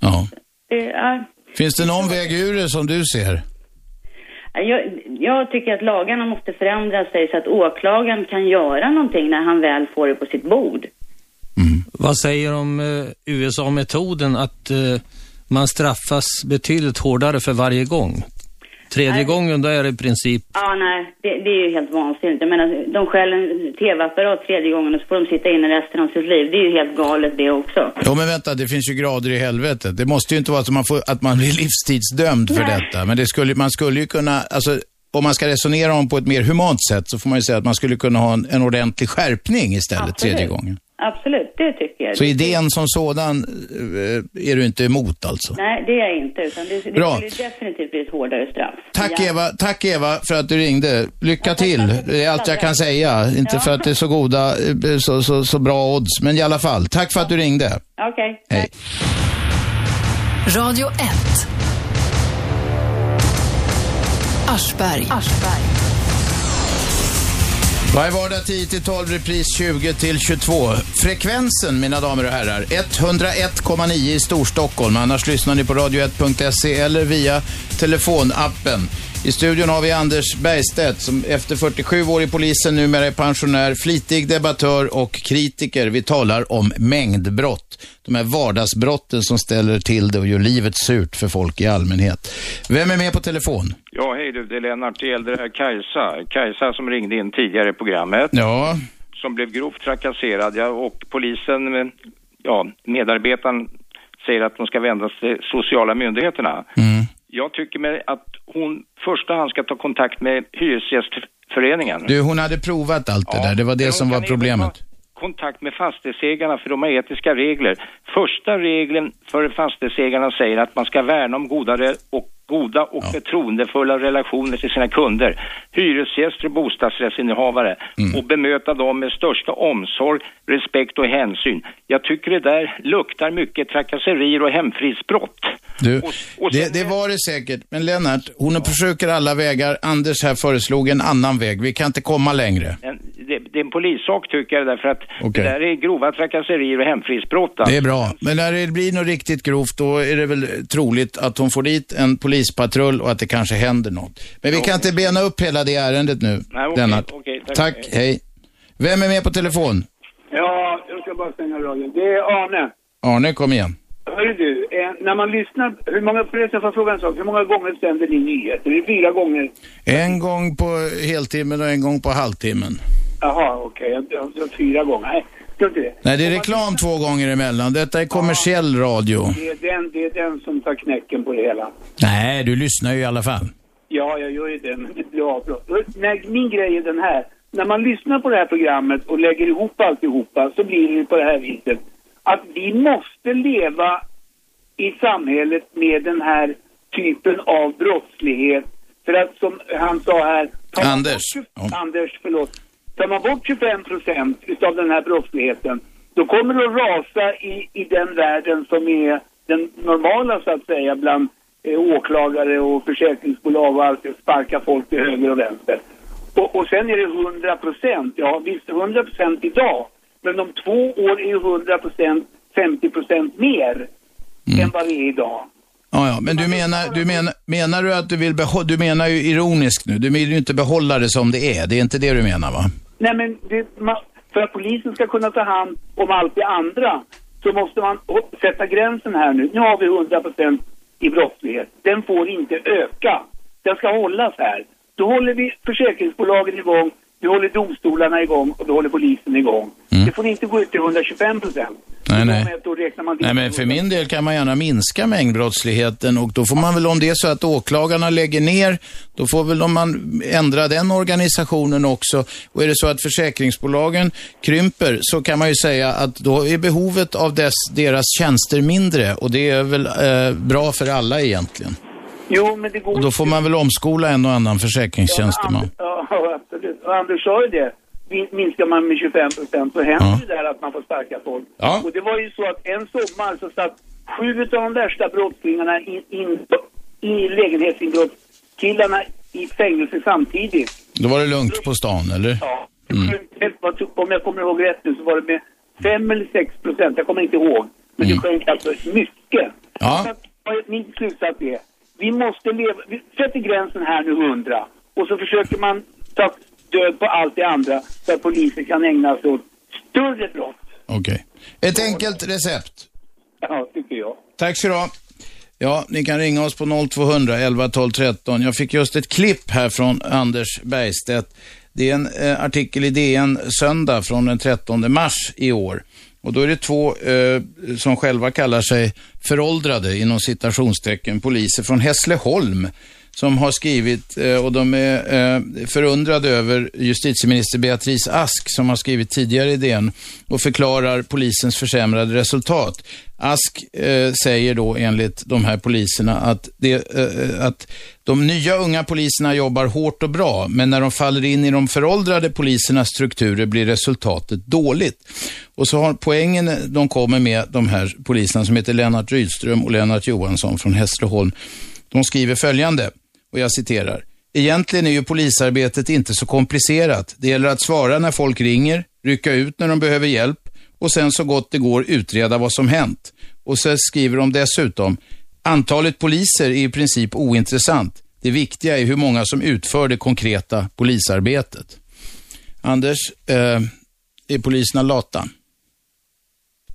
Ja. Det, ja. Finns det någon väg ur det som du ser? Jag, jag tycker att lagarna måste förändra sig så att åklagaren kan göra någonting när han väl får det på sitt bord. Vad säger om eh, USA-metoden att eh, man straffas betydligt hårdare för varje gång? Tredje Nej. gången då är det i princip... Ja, nej, det, det är ju helt vansinnigt. Jag menar, de stjäl en tv-apparat tredje gången och så får de sitta inne resten av sitt liv. Det är ju helt galet det också. Jo men vänta, det finns ju grader i helvetet. Det måste ju inte vara så att man, får, att man blir livstidsdömd för Nej. detta. Men det skulle, man skulle ju kunna, alltså om man ska resonera om på ett mer humant sätt så får man ju säga att man skulle kunna ha en, en ordentlig skärpning istället Absolut. tredje gången. Absolut, det tycker jag. Så idén som sådan eh, är du inte emot alltså? Nej, det är jag inte. Utan det, det Bra. skulle definitivt bli ett hårdare straff. Tack, Ja. Eva, tack Eva för att du ringde. Lycka till. Det är allt jag kan säga. Inte för att det är så goda, eh, så, så, så bra odds, men i alla fall. Tack för att du ringde. Okej. Hej. Radio 1. Aschberg. Varje vardag 10 till 12, repris 20 till 22. Frekvensen, mina damer och herrar, 101,9 i Storstockholm. Annars lyssnar ni på radio1.se eller via telefonappen. I studion har vi Anders Bergstedt som efter 47 år i polisen numera är pensionär, flitig debattör och kritiker. Vi talar om mängdbrott. De här vardagsbrotten som ställer till det och gör livet surt för folk i allmänhet. Vem är med på telefon? Ja, hej du, det är Lennart. Det gällde det här Kajsa. Kajsa som ringde in tidigare i programmet. Ja. Som blev grovt trakasserad. Ja, och polisen, eh, ja, medarbetaren säger att de ska vända sig till sociala myndigheterna. Jag tycker mig att hon första hand ska ta kontakt med Hyresgästföreningen. Du, hon hade provat allt det där. Det var det som var problemet. ta kontakt med fastighetsägarna för de har etiska regler. Första regeln för fastighetsägarna säger att man ska värna om goda och goda och förtroendefulla relationer till sina kunder, hyresgäster och bostadsrättsinnehavare Mm. och bemöta dem med största omsorg, respekt och hänsyn. Jag tycker det där luktar mycket trakasserier och hemfridsbrott. Du, det, det var det säkert. Men Lennart, hon försöker alla vägar. Anders här föreslog en annan väg. Vi kan inte komma längre. En, det, det är en polissak tycker jag därför att Okej. det där är grova trakasserier och hemfridsbrott. Det alltså. är bra. Men när det blir något riktigt grovt, då är det väl troligt att hon får dit en polispatrull och att det kanske händer något. Men vi kan inte bena upp hela det ärendet nu, Nej, okej, Lennart. okej, tack. tack, hej. Vem är med på telefon? Ja, jag ska bara stänga radion. Det är Arne. Arne, kom igen. Hörru du, eh, när man lyssnar, hur många, förresten får jag fråga en sak, hur många gånger sänder ni nyheter? Det är fyra gånger. En gång på heltimmen och en gång på halvtimmen. Jaha, okej, jag, fyra gånger. Nej, strunt i det. Nej, det är reklam två gånger emellan. Detta är kommersiell radio. Det är, den, det är den som tar knäcken på det hela. Nej, du lyssnar ju i alla fall. Ja, jag gör ju det, men det blir avbrott. Nej, Min grej är den här. När man lyssnar på det här programmet och lägger ihop alltihopa så blir det på det här viset att vi måste leva i samhället med den här typen av brottslighet. För att som han sa här... Anders. Bort, Anders, förlåt. Tar man bort 25 procent utav den här brottsligheten då kommer det att rasa i, i den världen som är den normala så att säga bland eh, åklagare och försäkringsbolag och allt, sparka folk till höger och vänster. Och, och sen är det 100 procent, ja visst 100 procent idag, men om två år är ju 100 procent 50 procent mer än vad det är idag. Ja, ja, men du menar, du menar, menar du att du vill behålla, du menar ju ironiskt nu, du vill ju inte behålla det som det är. Det är inte det du menar va? Nej men det, man, för att polisen ska kunna ta hand om allt det andra så måste man sätta gränsen här nu. Nu har vi 100 procent i brottslighet. Den får inte öka. Den ska hållas här. Då håller vi försäkringsbolagen igång du håller domstolarna igång och du håller polisen igång. Det får inte gå ut till 125 procent. Nej, nej. Då Nej, men för min del kan man gärna minska mängdbrottsligheten och då får man väl, om det är så att åklagarna lägger ner, då får väl om man ändra den organisationen också. Och är det så att försäkringsbolagen krymper så kan man ju säga att då är behovet av dess, deras tjänster mindre och det är väl eh, bra för alla egentligen. Jo, men det går Och då får man väl omskola en och annan försäkringstjänsteman. Ja, Och Anders sa ju det. Min- Minskar man med 25 procent så händer Ja. det här att man får sparka folk. Ja. Och det var ju så att en sommar så satt sju av de värsta brottslingarna in, in, i lägenhetsinbrottskillarna i fängelse samtidigt. Då var det lugnt på stan, eller? Ja. Mm. Om jag kommer ihåg rätt nu så var det med 5 eller 6 procent, jag kommer inte ihåg. Men Mm. det sjönk alltså mycket. Ja. Så att, min slutsats är, vi måste leva, vi sätter gränsen här nu 100 och så försöker man ta död på allt det andra så att polisen kan ägna sig åt större brott. Okej. Ett enkelt recept. Ja, tycker jag. Tack så du ha. Ja, ni kan ringa oss på 0200 11 12 13. Jag fick just ett klipp här från Anders Bergstedt. Det är en eh, artikel i DN söndag från den 13 mars i år. Och då är det två eh, som själva kallar sig föråldrade, inom citationstecken, poliser från Hässleholm som har skrivit, eh, och de är eh, förundrade över justitieminister Beatrice Ask som har skrivit tidigare i DN och förklarar polisens försämrade resultat. Ask eh, säger då enligt de här poliserna att, det, eh, att de nya unga poliserna jobbar hårt och bra, men när de faller in i de föråldrade polisernas strukturer blir resultatet dåligt. Och så har poängen de kommer med, de här poliserna som heter Lennart Rydström och Lennart Johansson från Hässleholm, de skriver följande, och jag citerar. Egentligen är ju polisarbetet inte så komplicerat. Det gäller att svara när folk ringer, rycka ut när de behöver hjälp och sen så gott det går utreda vad som hänt. Och så skriver de dessutom, antalet poliser är i princip ointressant. Det viktiga är hur många som utför det konkreta polisarbetet. Anders, eh, är poliserna lata?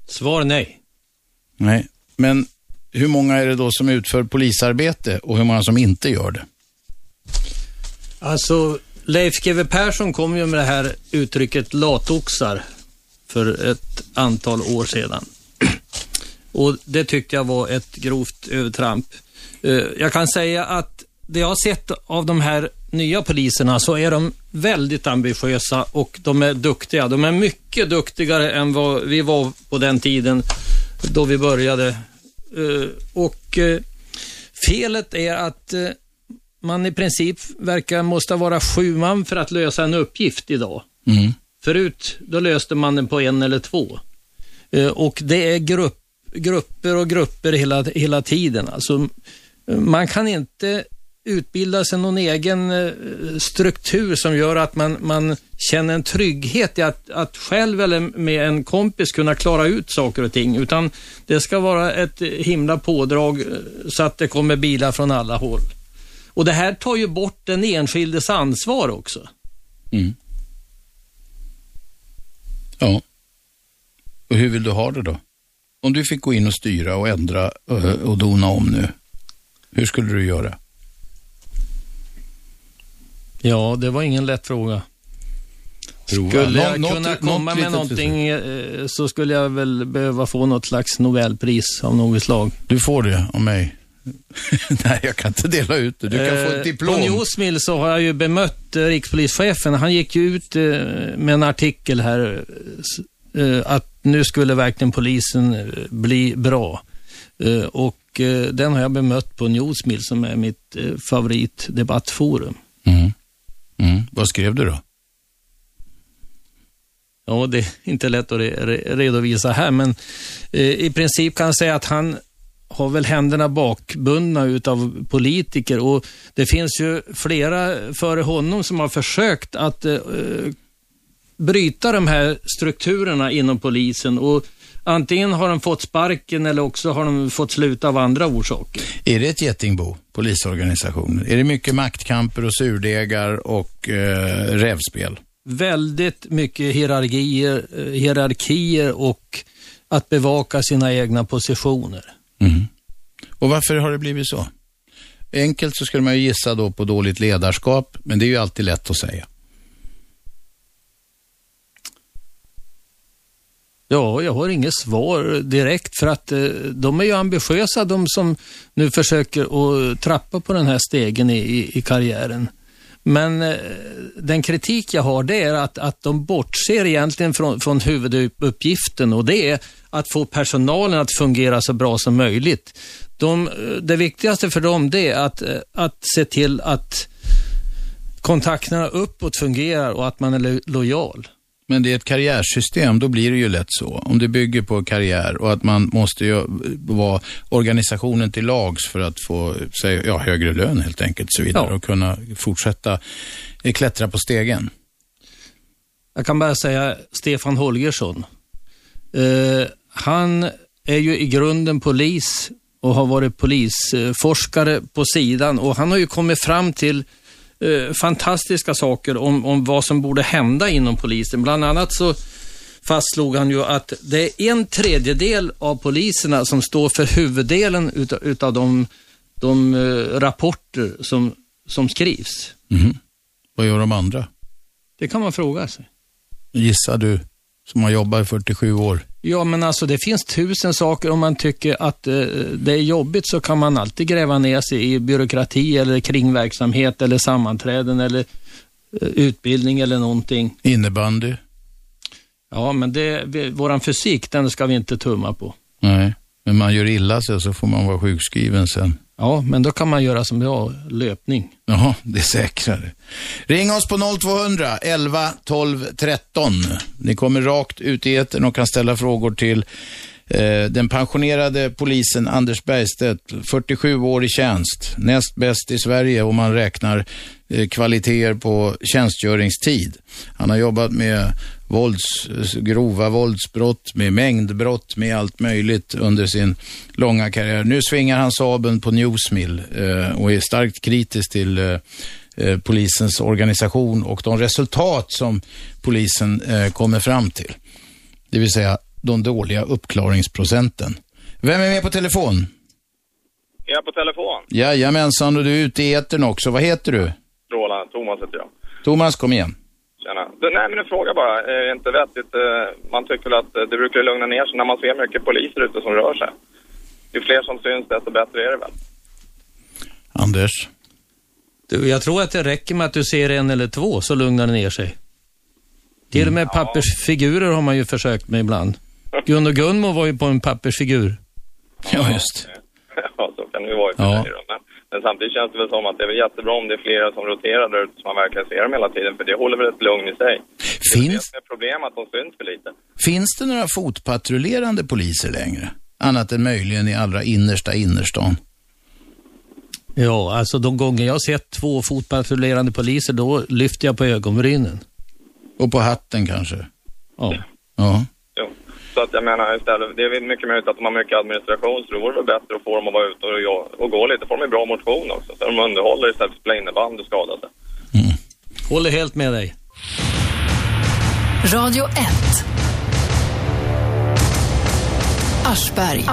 Svar nej. Nej, men hur många är det då som utför polisarbete och hur många som inte gör det? Alltså, Leif GW Persson kom ju med det här uttrycket latoxar för ett antal år sedan. Och det tyckte jag var ett grovt övertramp. Eh, jag kan säga att det jag har sett av de här nya poliserna så är de väldigt ambitiösa och de är duktiga. De är mycket duktigare än vad vi var på den tiden då vi började. Eh, Och eh, felet är att eh, man i princip verkar måste vara sju man för att lösa en uppgift idag. Mm. Förut, då löste man den på en eller två. Och det är grupp, grupper och grupper hela, hela tiden. Alltså, man kan inte utbilda sig någon egen eh, struktur som gör att man, man känner en trygghet i att, att själv eller med en kompis kunna klara ut saker och ting. Utan det ska vara ett himla pådrag eh, så att det kommer bilar från alla håll. Och det här tar ju bort den enskildes ansvar också. Mm. Ja. Och hur vill du ha det då? Om du fick gå in och styra och ändra eh, och dona om nu, hur skulle du göra? Ja, det var ingen lätt fråga. Prova. Skulle jag Nå- kunna något- komma något med någonting eh, så skulle jag väl behöva få något slags Nobelpris av något slag. Du får det av mig. Nej, jag kan inte dela ut det. Du kan få ett Eh, diplom. På Newsmill så har jag ju bemött eh, rikspolischefen. Han gick ju ut eh, med en artikel här eh, eh, att nu skulle verkligen polisen eh, bli bra. Eh, och eh, den har jag bemött på Newsmill som är mitt eh, favoritdebattforum. Mm. Mm. Vad skrev du då? Ja, det är inte lätt att re re redovisa här, men eh, i princip kan jag säga att han har väl händerna bakbundna utav politiker och det finns ju flera före honom som har försökt att eh, bryta de här strukturerna inom polisen och antingen har de fått sparken eller också har de fått sluta av andra orsaker. Är det ett getingbo, polisorganisationen? Är det mycket maktkamper och surdegar och eh, rävspel? Väldigt mycket hierarkier, eh, hierarkier och att bevaka sina egna positioner. Mm. Och varför har det blivit så? Enkelt så skulle man ju gissa då på dåligt ledarskap, men det är ju alltid lätt att säga. Ja, jag har inget svar direkt för att eh, de är ju ambitiösa de som nu försöker att trappa på den här stegen i, i, karriären. Men eh, den kritik jag har det är att, att de bortser egentligen från, från huvuduppgiften och det är att få personalen att fungera så bra som möjligt. De, eh, det viktigaste för dem det är att, att se till att kontakterna uppåt fungerar och att man är lojal. Men det är ett karriärsystem, då blir det ju lätt så. Om det bygger på karriär och att man måste ju vara organisationen till lags för att få säga, ja, högre lön helt enkelt och så vidare Ja. och kunna fortsätta klättra på stegen. Jag kan bara säga Stefan Holgersson. Eh, han är ju i grunden polis och har varit polisforskare på sidan och han har ju kommit fram till eh, fantastiska saker om, om vad som borde hända inom polisen. Bland annat så fastslog han ju att det är en tredjedel av poliserna som står för huvuddelen utav, utav de, de eh, rapporter som, som skrivs. Mhm. Vad gör de andra? Det kan man fråga sig. Gissar du, som har jobbat i 47 år. Ja, men alltså det finns tusen saker. Om man tycker att eh, det är jobbigt så kan man alltid gräva ner sig i byråkrati eller kringverksamhet eller sammanträden eller eh, utbildning eller någonting. Innebandy? Ja, men det, vi- våran fysik, den ska vi inte tumma på. Nej, men man gör illa sig så får man vara sjukskriven sen. Ja, men då kan man göra som jag, löpning. Jaha, det är säkrare. Ring oss på 0200 11 12 13. Ni kommer rakt ut i etern och kan ställa frågor till eh, den pensionerade polisen Anders Bergstedt, 47 år i tjänst, näst bäst i Sverige om man räknar eh, kvaliteter på tjänstgöringstid. Han har jobbat med vålds, grova våldsbrott, med mängdbrott, med allt möjligt under sin långa karriär. Nu svingar han sabeln på Newsmill eh, och är starkt kritisk till eh, eh, polisens organisation och de resultat som polisen eh, kommer fram till. Det vill säga de dåliga uppklaringsprocenten. Vem är med på telefon? Är jag på telefon? Jajamensan, och du är ute i etern också. Vad heter du? Roland, Thomas heter jag. Thomas, kom igen. Tjena. Du, nej, men en fråga bara. Är det inte vettigt? eh, Man tycker väl att eh, det brukar lugna ner sig när man ser mycket poliser ute som rör sig. Ju fler som syns, desto bättre är det väl? Anders? Du, jag tror att det räcker med att du ser en eller två så lugnar det ner sig. Till och med pappersfigurer har man ju försökt med ibland. Gun och Gunmo var ju på en pappersfigur. Ja, just ja, så kan det ju vara i Ja. då. Men, samtidigt känns det väl som att det är väl jättebra om det är flera som roterar där ute så man verkligen ser dem hela tiden. För det håller väl ett lugn i sig. Det är Finns, det som är problem att de syns för lite. finns det några fotpatrullerande poliser längre? Annat än möjligen i allra innersta innerstan. Ja, alltså de gånger jag har sett två fotpatrullerande poliser, då lyfter jag på ögonbrynen. Och på hatten kanske? Ja. Ja. Så att jag menar istället, det är väl mycket möjligt att de har mycket administration så det vore väl bättre att få dem att vara ute och, och gå lite. Får de bra motion också. Så de underhåller istället för att spela innebandy och skada sig. Håller helt med dig. Radio 1. Aschberg.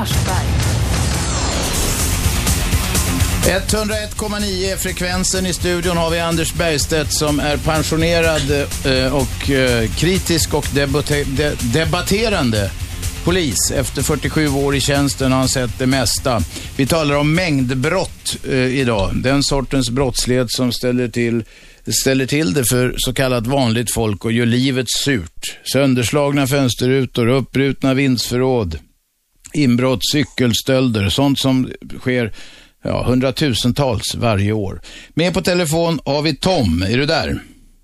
101,9 är frekvensen i studion har vi Anders Bergstedt som är pensionerad eh, och eh, kritisk och debatterande polis. Efter 47 år i tjänsten har han sett det mesta. Vi talar om mängdbrott eh, idag. Den sortens brottslighet som ställer till, ställer till det för så kallat vanligt folk och gör livet surt. Sönderslagna fönsterrutor, uppbrutna vindsförråd, inbrott, cykelstölder, sånt som sker ja, hundratusentals varje år. Med på telefon har vi Tom. Är du där?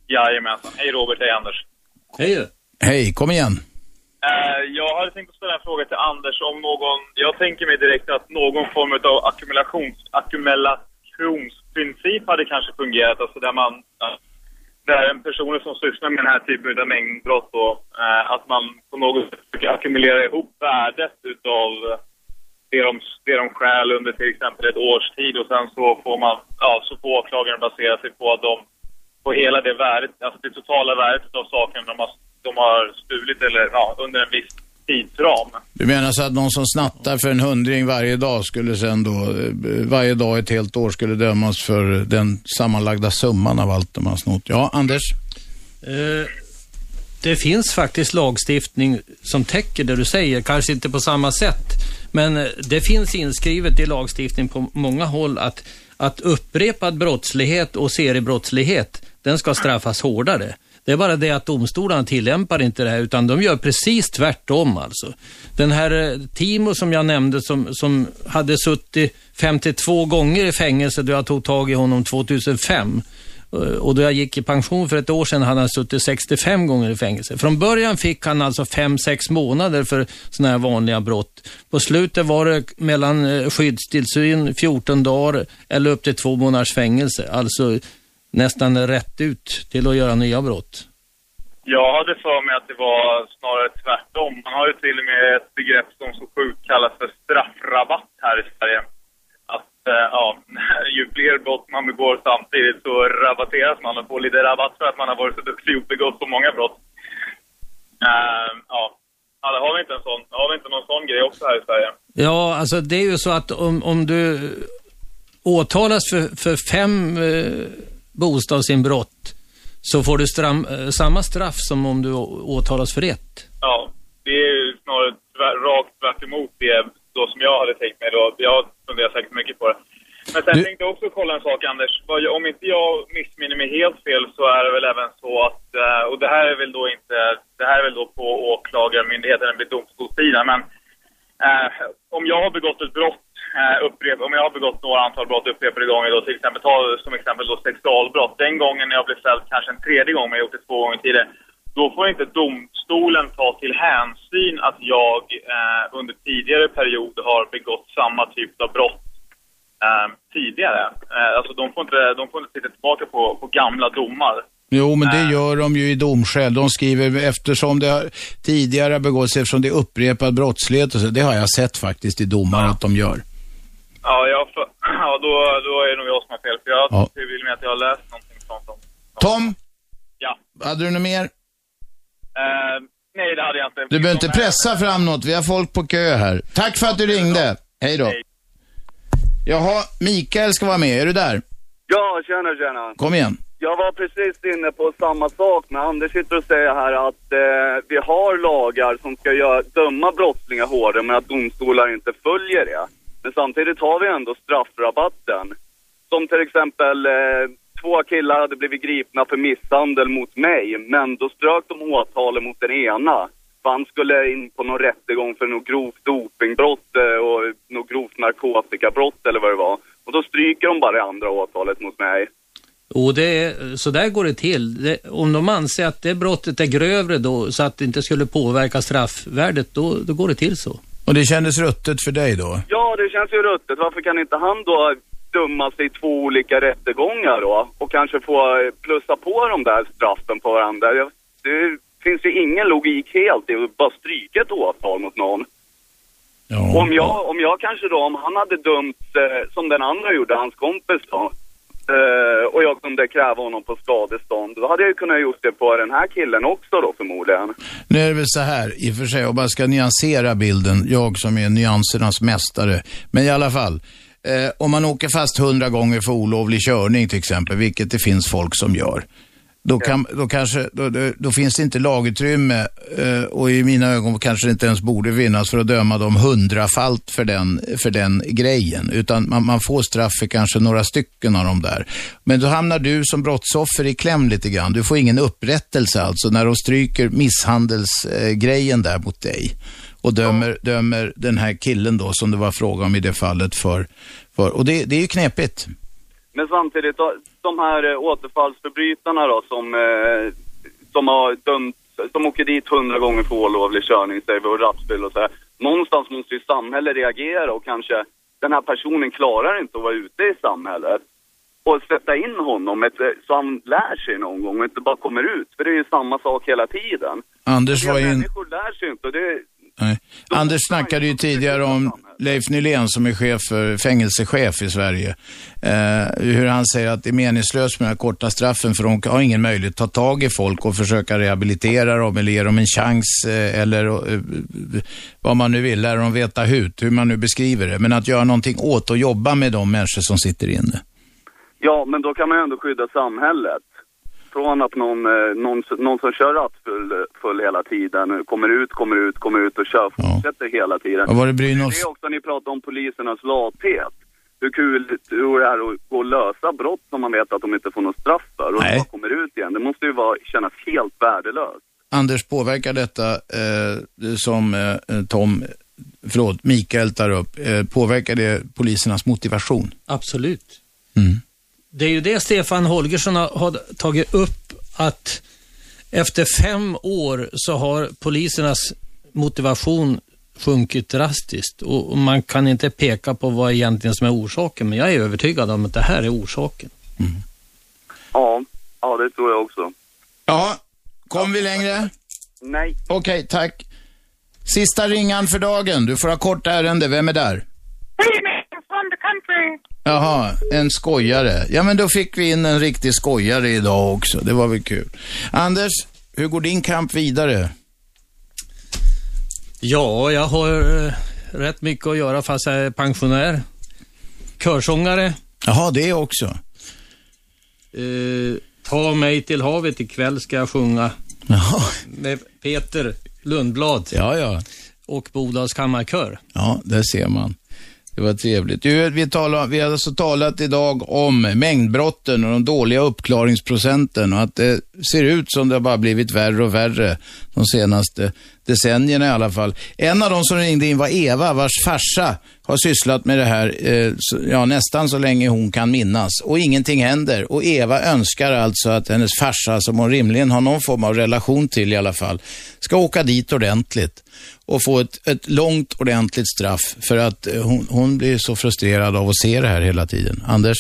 Jajamensan. Hej Robert, hej Anders. Hej Hej, kom igen. Eh, jag hade tänkt att ställa en fråga till Anders om någon, jag tänker mig direkt att någon form av ackumulations, ackumulationsprincip hade kanske fungerat, alltså där man, där en person som sysslar med den här typen av mängdbrott då, eh, att man på något sätt försöker ackumulera ihop värdet utav det de, det de stjäl under till exempel ett års tid och sen så får man, ja, så får åklagaren basera sig på att de, på hela det värdet, alltså det totala värdet av saken de har, de har stulit eller ja, under en viss tidsram. Du menar så att någon som snattar för en hundring varje dag skulle sen då, eh, varje dag ett helt år skulle dömas för den sammanlagda summan av allt de har snott. Ja, Anders? Eh, det finns faktiskt lagstiftning som täcker det du säger, kanske inte på samma sätt. Men eh, det finns inskrivet i lagstiftning på många håll att, att upprepad brottslighet och seriebrottslighet, den ska straffas hårdare. Det är bara det att domstolarna tillämpar inte det här utan de gör precis tvärtom alltså. Den här eh, Timo som jag nämnde som, som hade suttit 52 gånger i fängelse då jag tog tag i honom 2005. Eh, och då jag gick i pension för ett år sedan hade han suttit 65 gånger i fängelse. Från början fick han alltså 5-6 månader för sådana här vanliga brott. På slutet var det mellan eh, skyddstillsyn 14 dagar eller upp till två månaders fängelse. Alltså nästan rätt ut till att göra nya brott. Jag hade för mig att det var snarare tvärtom. Man har ju till och med ett begrepp som så sjukt kallas för straffrabatt här i Sverige. Eh, ja, ju fler brott man begår samtidigt så rabatteras man och får lite rabatt för att man har varit så duktig och begått så många brott. Eh, ja. ja, har vi inte en sån, har vi inte någon sån grej också här i Sverige? Ja, alltså det är ju så att om, om du åtalas för, för fem eh, bostadsinbrott så får du stram, eh, samma straff som om du åtalas för ett. Ja, det är ju snarare tvär, rakt tvärt emot det då som jag hade tänkt mig då. Jag funderar säkert mycket på det. Men sen tänkte jag också kolla en sak Anders. Om inte jag missminner mig helt fel så är det väl även så att, eh, och det här är väl då inte, det här är väl då på åklagarmyndigheten eller domstolssidan, men eh, om jag har begått ett brott, eh, upprep, om jag har begått några antal brott upprepade gånger då, till exempel, ta som exempel då sexualbrott. Den gången när jag blev fälld kanske en tredje gång, men jag gjort det två gånger tidigare. Då får inte domstolen ta till hänsyn att jag eh, under tidigare period har begått samma typ av brott eh, tidigare. Eh, alltså de får inte, de får inte titta tillbaka på, på gamla domar. Jo, men det gör de ju i domskäl. De skriver eftersom det har tidigare begåtts, eftersom det är upprepad brottslighet och så. Det har jag sett faktiskt i domar att de gör. Ja, jag, för, ja då, då är det nog jag som har fel. För jag Ja. vill med att jag har läst någonting sånt. Om. Tom, Ja. hade du något mer? Eh, nej, det hade jag inte. Du behöver inte pressa fram något. Vi har folk på kö här. Tack för att du ringde. Hej då. Jaha, Mikael ska vara med. Är du där? Ja, tjena, tjena. Kom igen. Jag var precis inne på samma sak, men Anders sitter och säger här att eh, vi har lagar som ska göra, döma brottslingar hårdare, men att domstolar inte följer det. Men samtidigt har vi ändå straffrabatten. Som till exempel, eh, två killar hade blivit gripna för misshandel mot mig, men då strök de åtalet mot den ena. För han skulle in på någon rättegång för något grovt dopingbrott eh, och något grovt narkotikabrott eller vad det var. Och då stryker de bara det andra åtalet mot mig. Och det är, så där går det till. Det, om de anser att det brottet är grövre då, så att det inte skulle påverka straffvärdet, då, då går det till så. Och det kändes ruttet för dig då? Ja, det känns ju ruttet. Varför kan inte han då döma sig i två olika rättegångar då? Och kanske få eh, plussa på de där straffen på varandra. Det, finns ju ingen logik helt i att bara stryka ett åtal mot någon. om, jag, om jag kanske då, om han hade dömt eh, som den andra gjorde, hans kompis då. Eh, och jag kunde kräva honom på skadestånd. Då hade jag ju kunnat gjort det på den här killen också då förmodligen. Nu är det väl så här, i och för sig, och bara ska nyansera bilden, jag som är nyansernas mästare. Men i alla fall, eh, om man åker fast hundra gånger för olovlig körning till exempel, vilket det finns folk som gör, då, kan, då, kanske, då, då, då finns det inte lagutrymme eh, och i mina ögon kanske det inte ens borde finnas för att döma dem hundrafalt för den, för den grejen. Utan man, man får straff för kanske några stycken av dem där. Men då hamnar du som brottsoffer i kläm lite grann. Du får ingen upprättelse alltså när de stryker misshandelsgrejen där mot dig och dömer, dömer den här killen då som det var fråga om i det fallet för, för och det, det är ju knepigt. Men samtidigt, de här eh, återfallsförbrytarna då som, eh, som har dömt, som åker dit hundra gånger för olovlig körning, säger vi, och rattfyll och så här. Någonstans måste ju samhället reagera och kanske den här personen klarar inte att vara ute i samhället. Och sätta in honom ett, eh, så han lär sig någon gång och inte bara kommer ut. För det är ju samma sak hela tiden. Anders var in, Människor lär sig inte och det, nej. Anders snackade ju tidigare om Leif Nylén som är chef för, fängelsechef i Sverige. Eh, hur han säger att det är meningslöst med de här korta straffen för de har ingen möjlighet att ta tag i folk och försöka rehabilitera dem eller ge dem en chans eh, eller eh, vad man nu vill, lära dem veta hut, hur man nu beskriver det. Men att göra någonting åt och jobba med de människor som sitter inne. Ja, men då kan man ju ändå skydda samhället. Från att någon, eh, någon, någon som kör rattfull full hela tiden kommer ut, kommer ut, kommer ut och kör, fortsätter hela tiden. Vad var det Brynolf? Det är också ni pratar om polisernas lathet. Hur kul hur det är att gå och lösa brott som man vet att de inte får något straff för och Nej. bara kommer ut igen. Det måste ju vara, kännas helt värdelöst. Anders, påverkar detta eh, som eh, Tom, förlåt, Mikael tar upp, eh, påverkar det polisernas motivation? Absolut. Mm. Det är ju det Stefan Holgersson har, har tagit upp, att efter fem år så har polisernas motivation sjunkit drastiskt och man kan inte peka på vad egentligen som är orsaken, men jag är övertygad om att det här är orsaken. Ja, ja det tror jag också. Ja, kom vi längre? Nej. Okej, tack. Sista ringan för dagen. Du får ha kort ärende. Vem är där? Jaha, en skojare. Ja, men då fick vi in en riktig skojare idag också. Det var väl kul. Anders, hur går din kamp vidare? Ja, jag har eh, rätt mycket att göra fast jag är pensionär. Körsångare. Jaha, det också. Eh, ta mig till havet ikväll ska jag sjunga. Jaha. Med Peter Lundblad. Ja, ja. Och Bodals kammarkör. Ja, där ser man. Det var trevligt. Du, vi, talar, vi har alltså talat idag om mängdbrotten och de dåliga uppklaringsprocenten och att det ser ut som det har bara blivit värre och värre de senaste decennierna i alla fall. En av de som ringde in var Eva, vars farsa har sysslat med det här eh, så, ja, nästan så länge hon kan minnas och ingenting händer. Och Eva önskar alltså att hennes farsa, som hon rimligen har någon form av relation till i alla fall, ska åka dit ordentligt och få ett, ett långt ordentligt straff för att eh, hon, hon blir så frustrerad av att se det här hela tiden. Anders?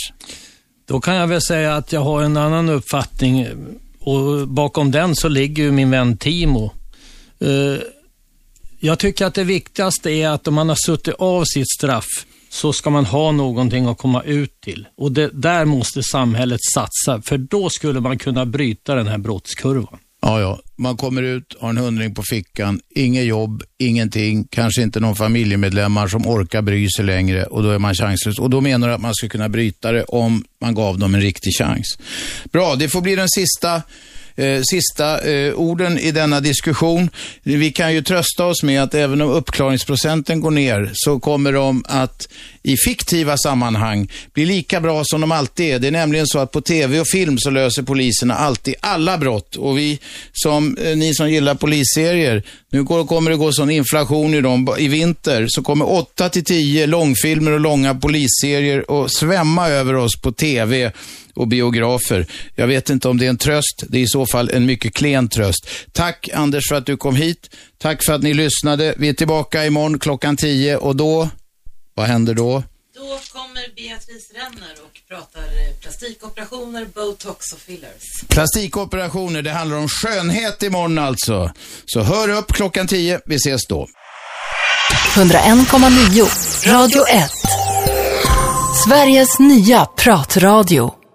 Då kan jag väl säga att jag har en annan uppfattning och bakom den så ligger ju min vän Timo. Uh, Jag tycker att det viktigaste är att om man har suttit av sitt straff så ska man ha någonting att komma ut till. Och det, där måste samhället satsa, för då skulle man kunna bryta den här brottskurvan. Ja, ja. Man kommer ut, har en hundring på fickan, inget jobb, ingenting, kanske inte någon familjemedlemmar som orkar bry sig längre och då är man chanslös. Och då menar du att man skulle kunna bryta det om man gav dem en riktig chans. Bra, det får bli den sista Eh, sista eh, orden i denna diskussion. Vi kan ju trösta oss med att även om uppklaringsprocenten går ner så kommer de att i fiktiva sammanhang bli lika bra som de alltid är. Det är nämligen så att på tv och film så löser poliserna alltid alla brott och vi som, eh, ni som gillar polisserier, nu går, kommer det gå sån inflation i dem i vinter så kommer 8 till 10 långfilmer och långa polisserier att svämma över oss på tv och biografer. Jag vet inte om det är en tröst. Det är i så fall en mycket klen tröst. Tack Anders för att du kom hit. Tack för att ni lyssnade. Vi är tillbaka imorgon klockan 10 och då, vad händer då? Då kommer Beatrice Renner och pratar eh, plastikoperationer, botox och fillers. Plastikoperationer, det handlar om skönhet imorgon alltså. Så hör upp klockan 10. Vi ses då. 101,9 Radio 1. Sveriges nya pratradio.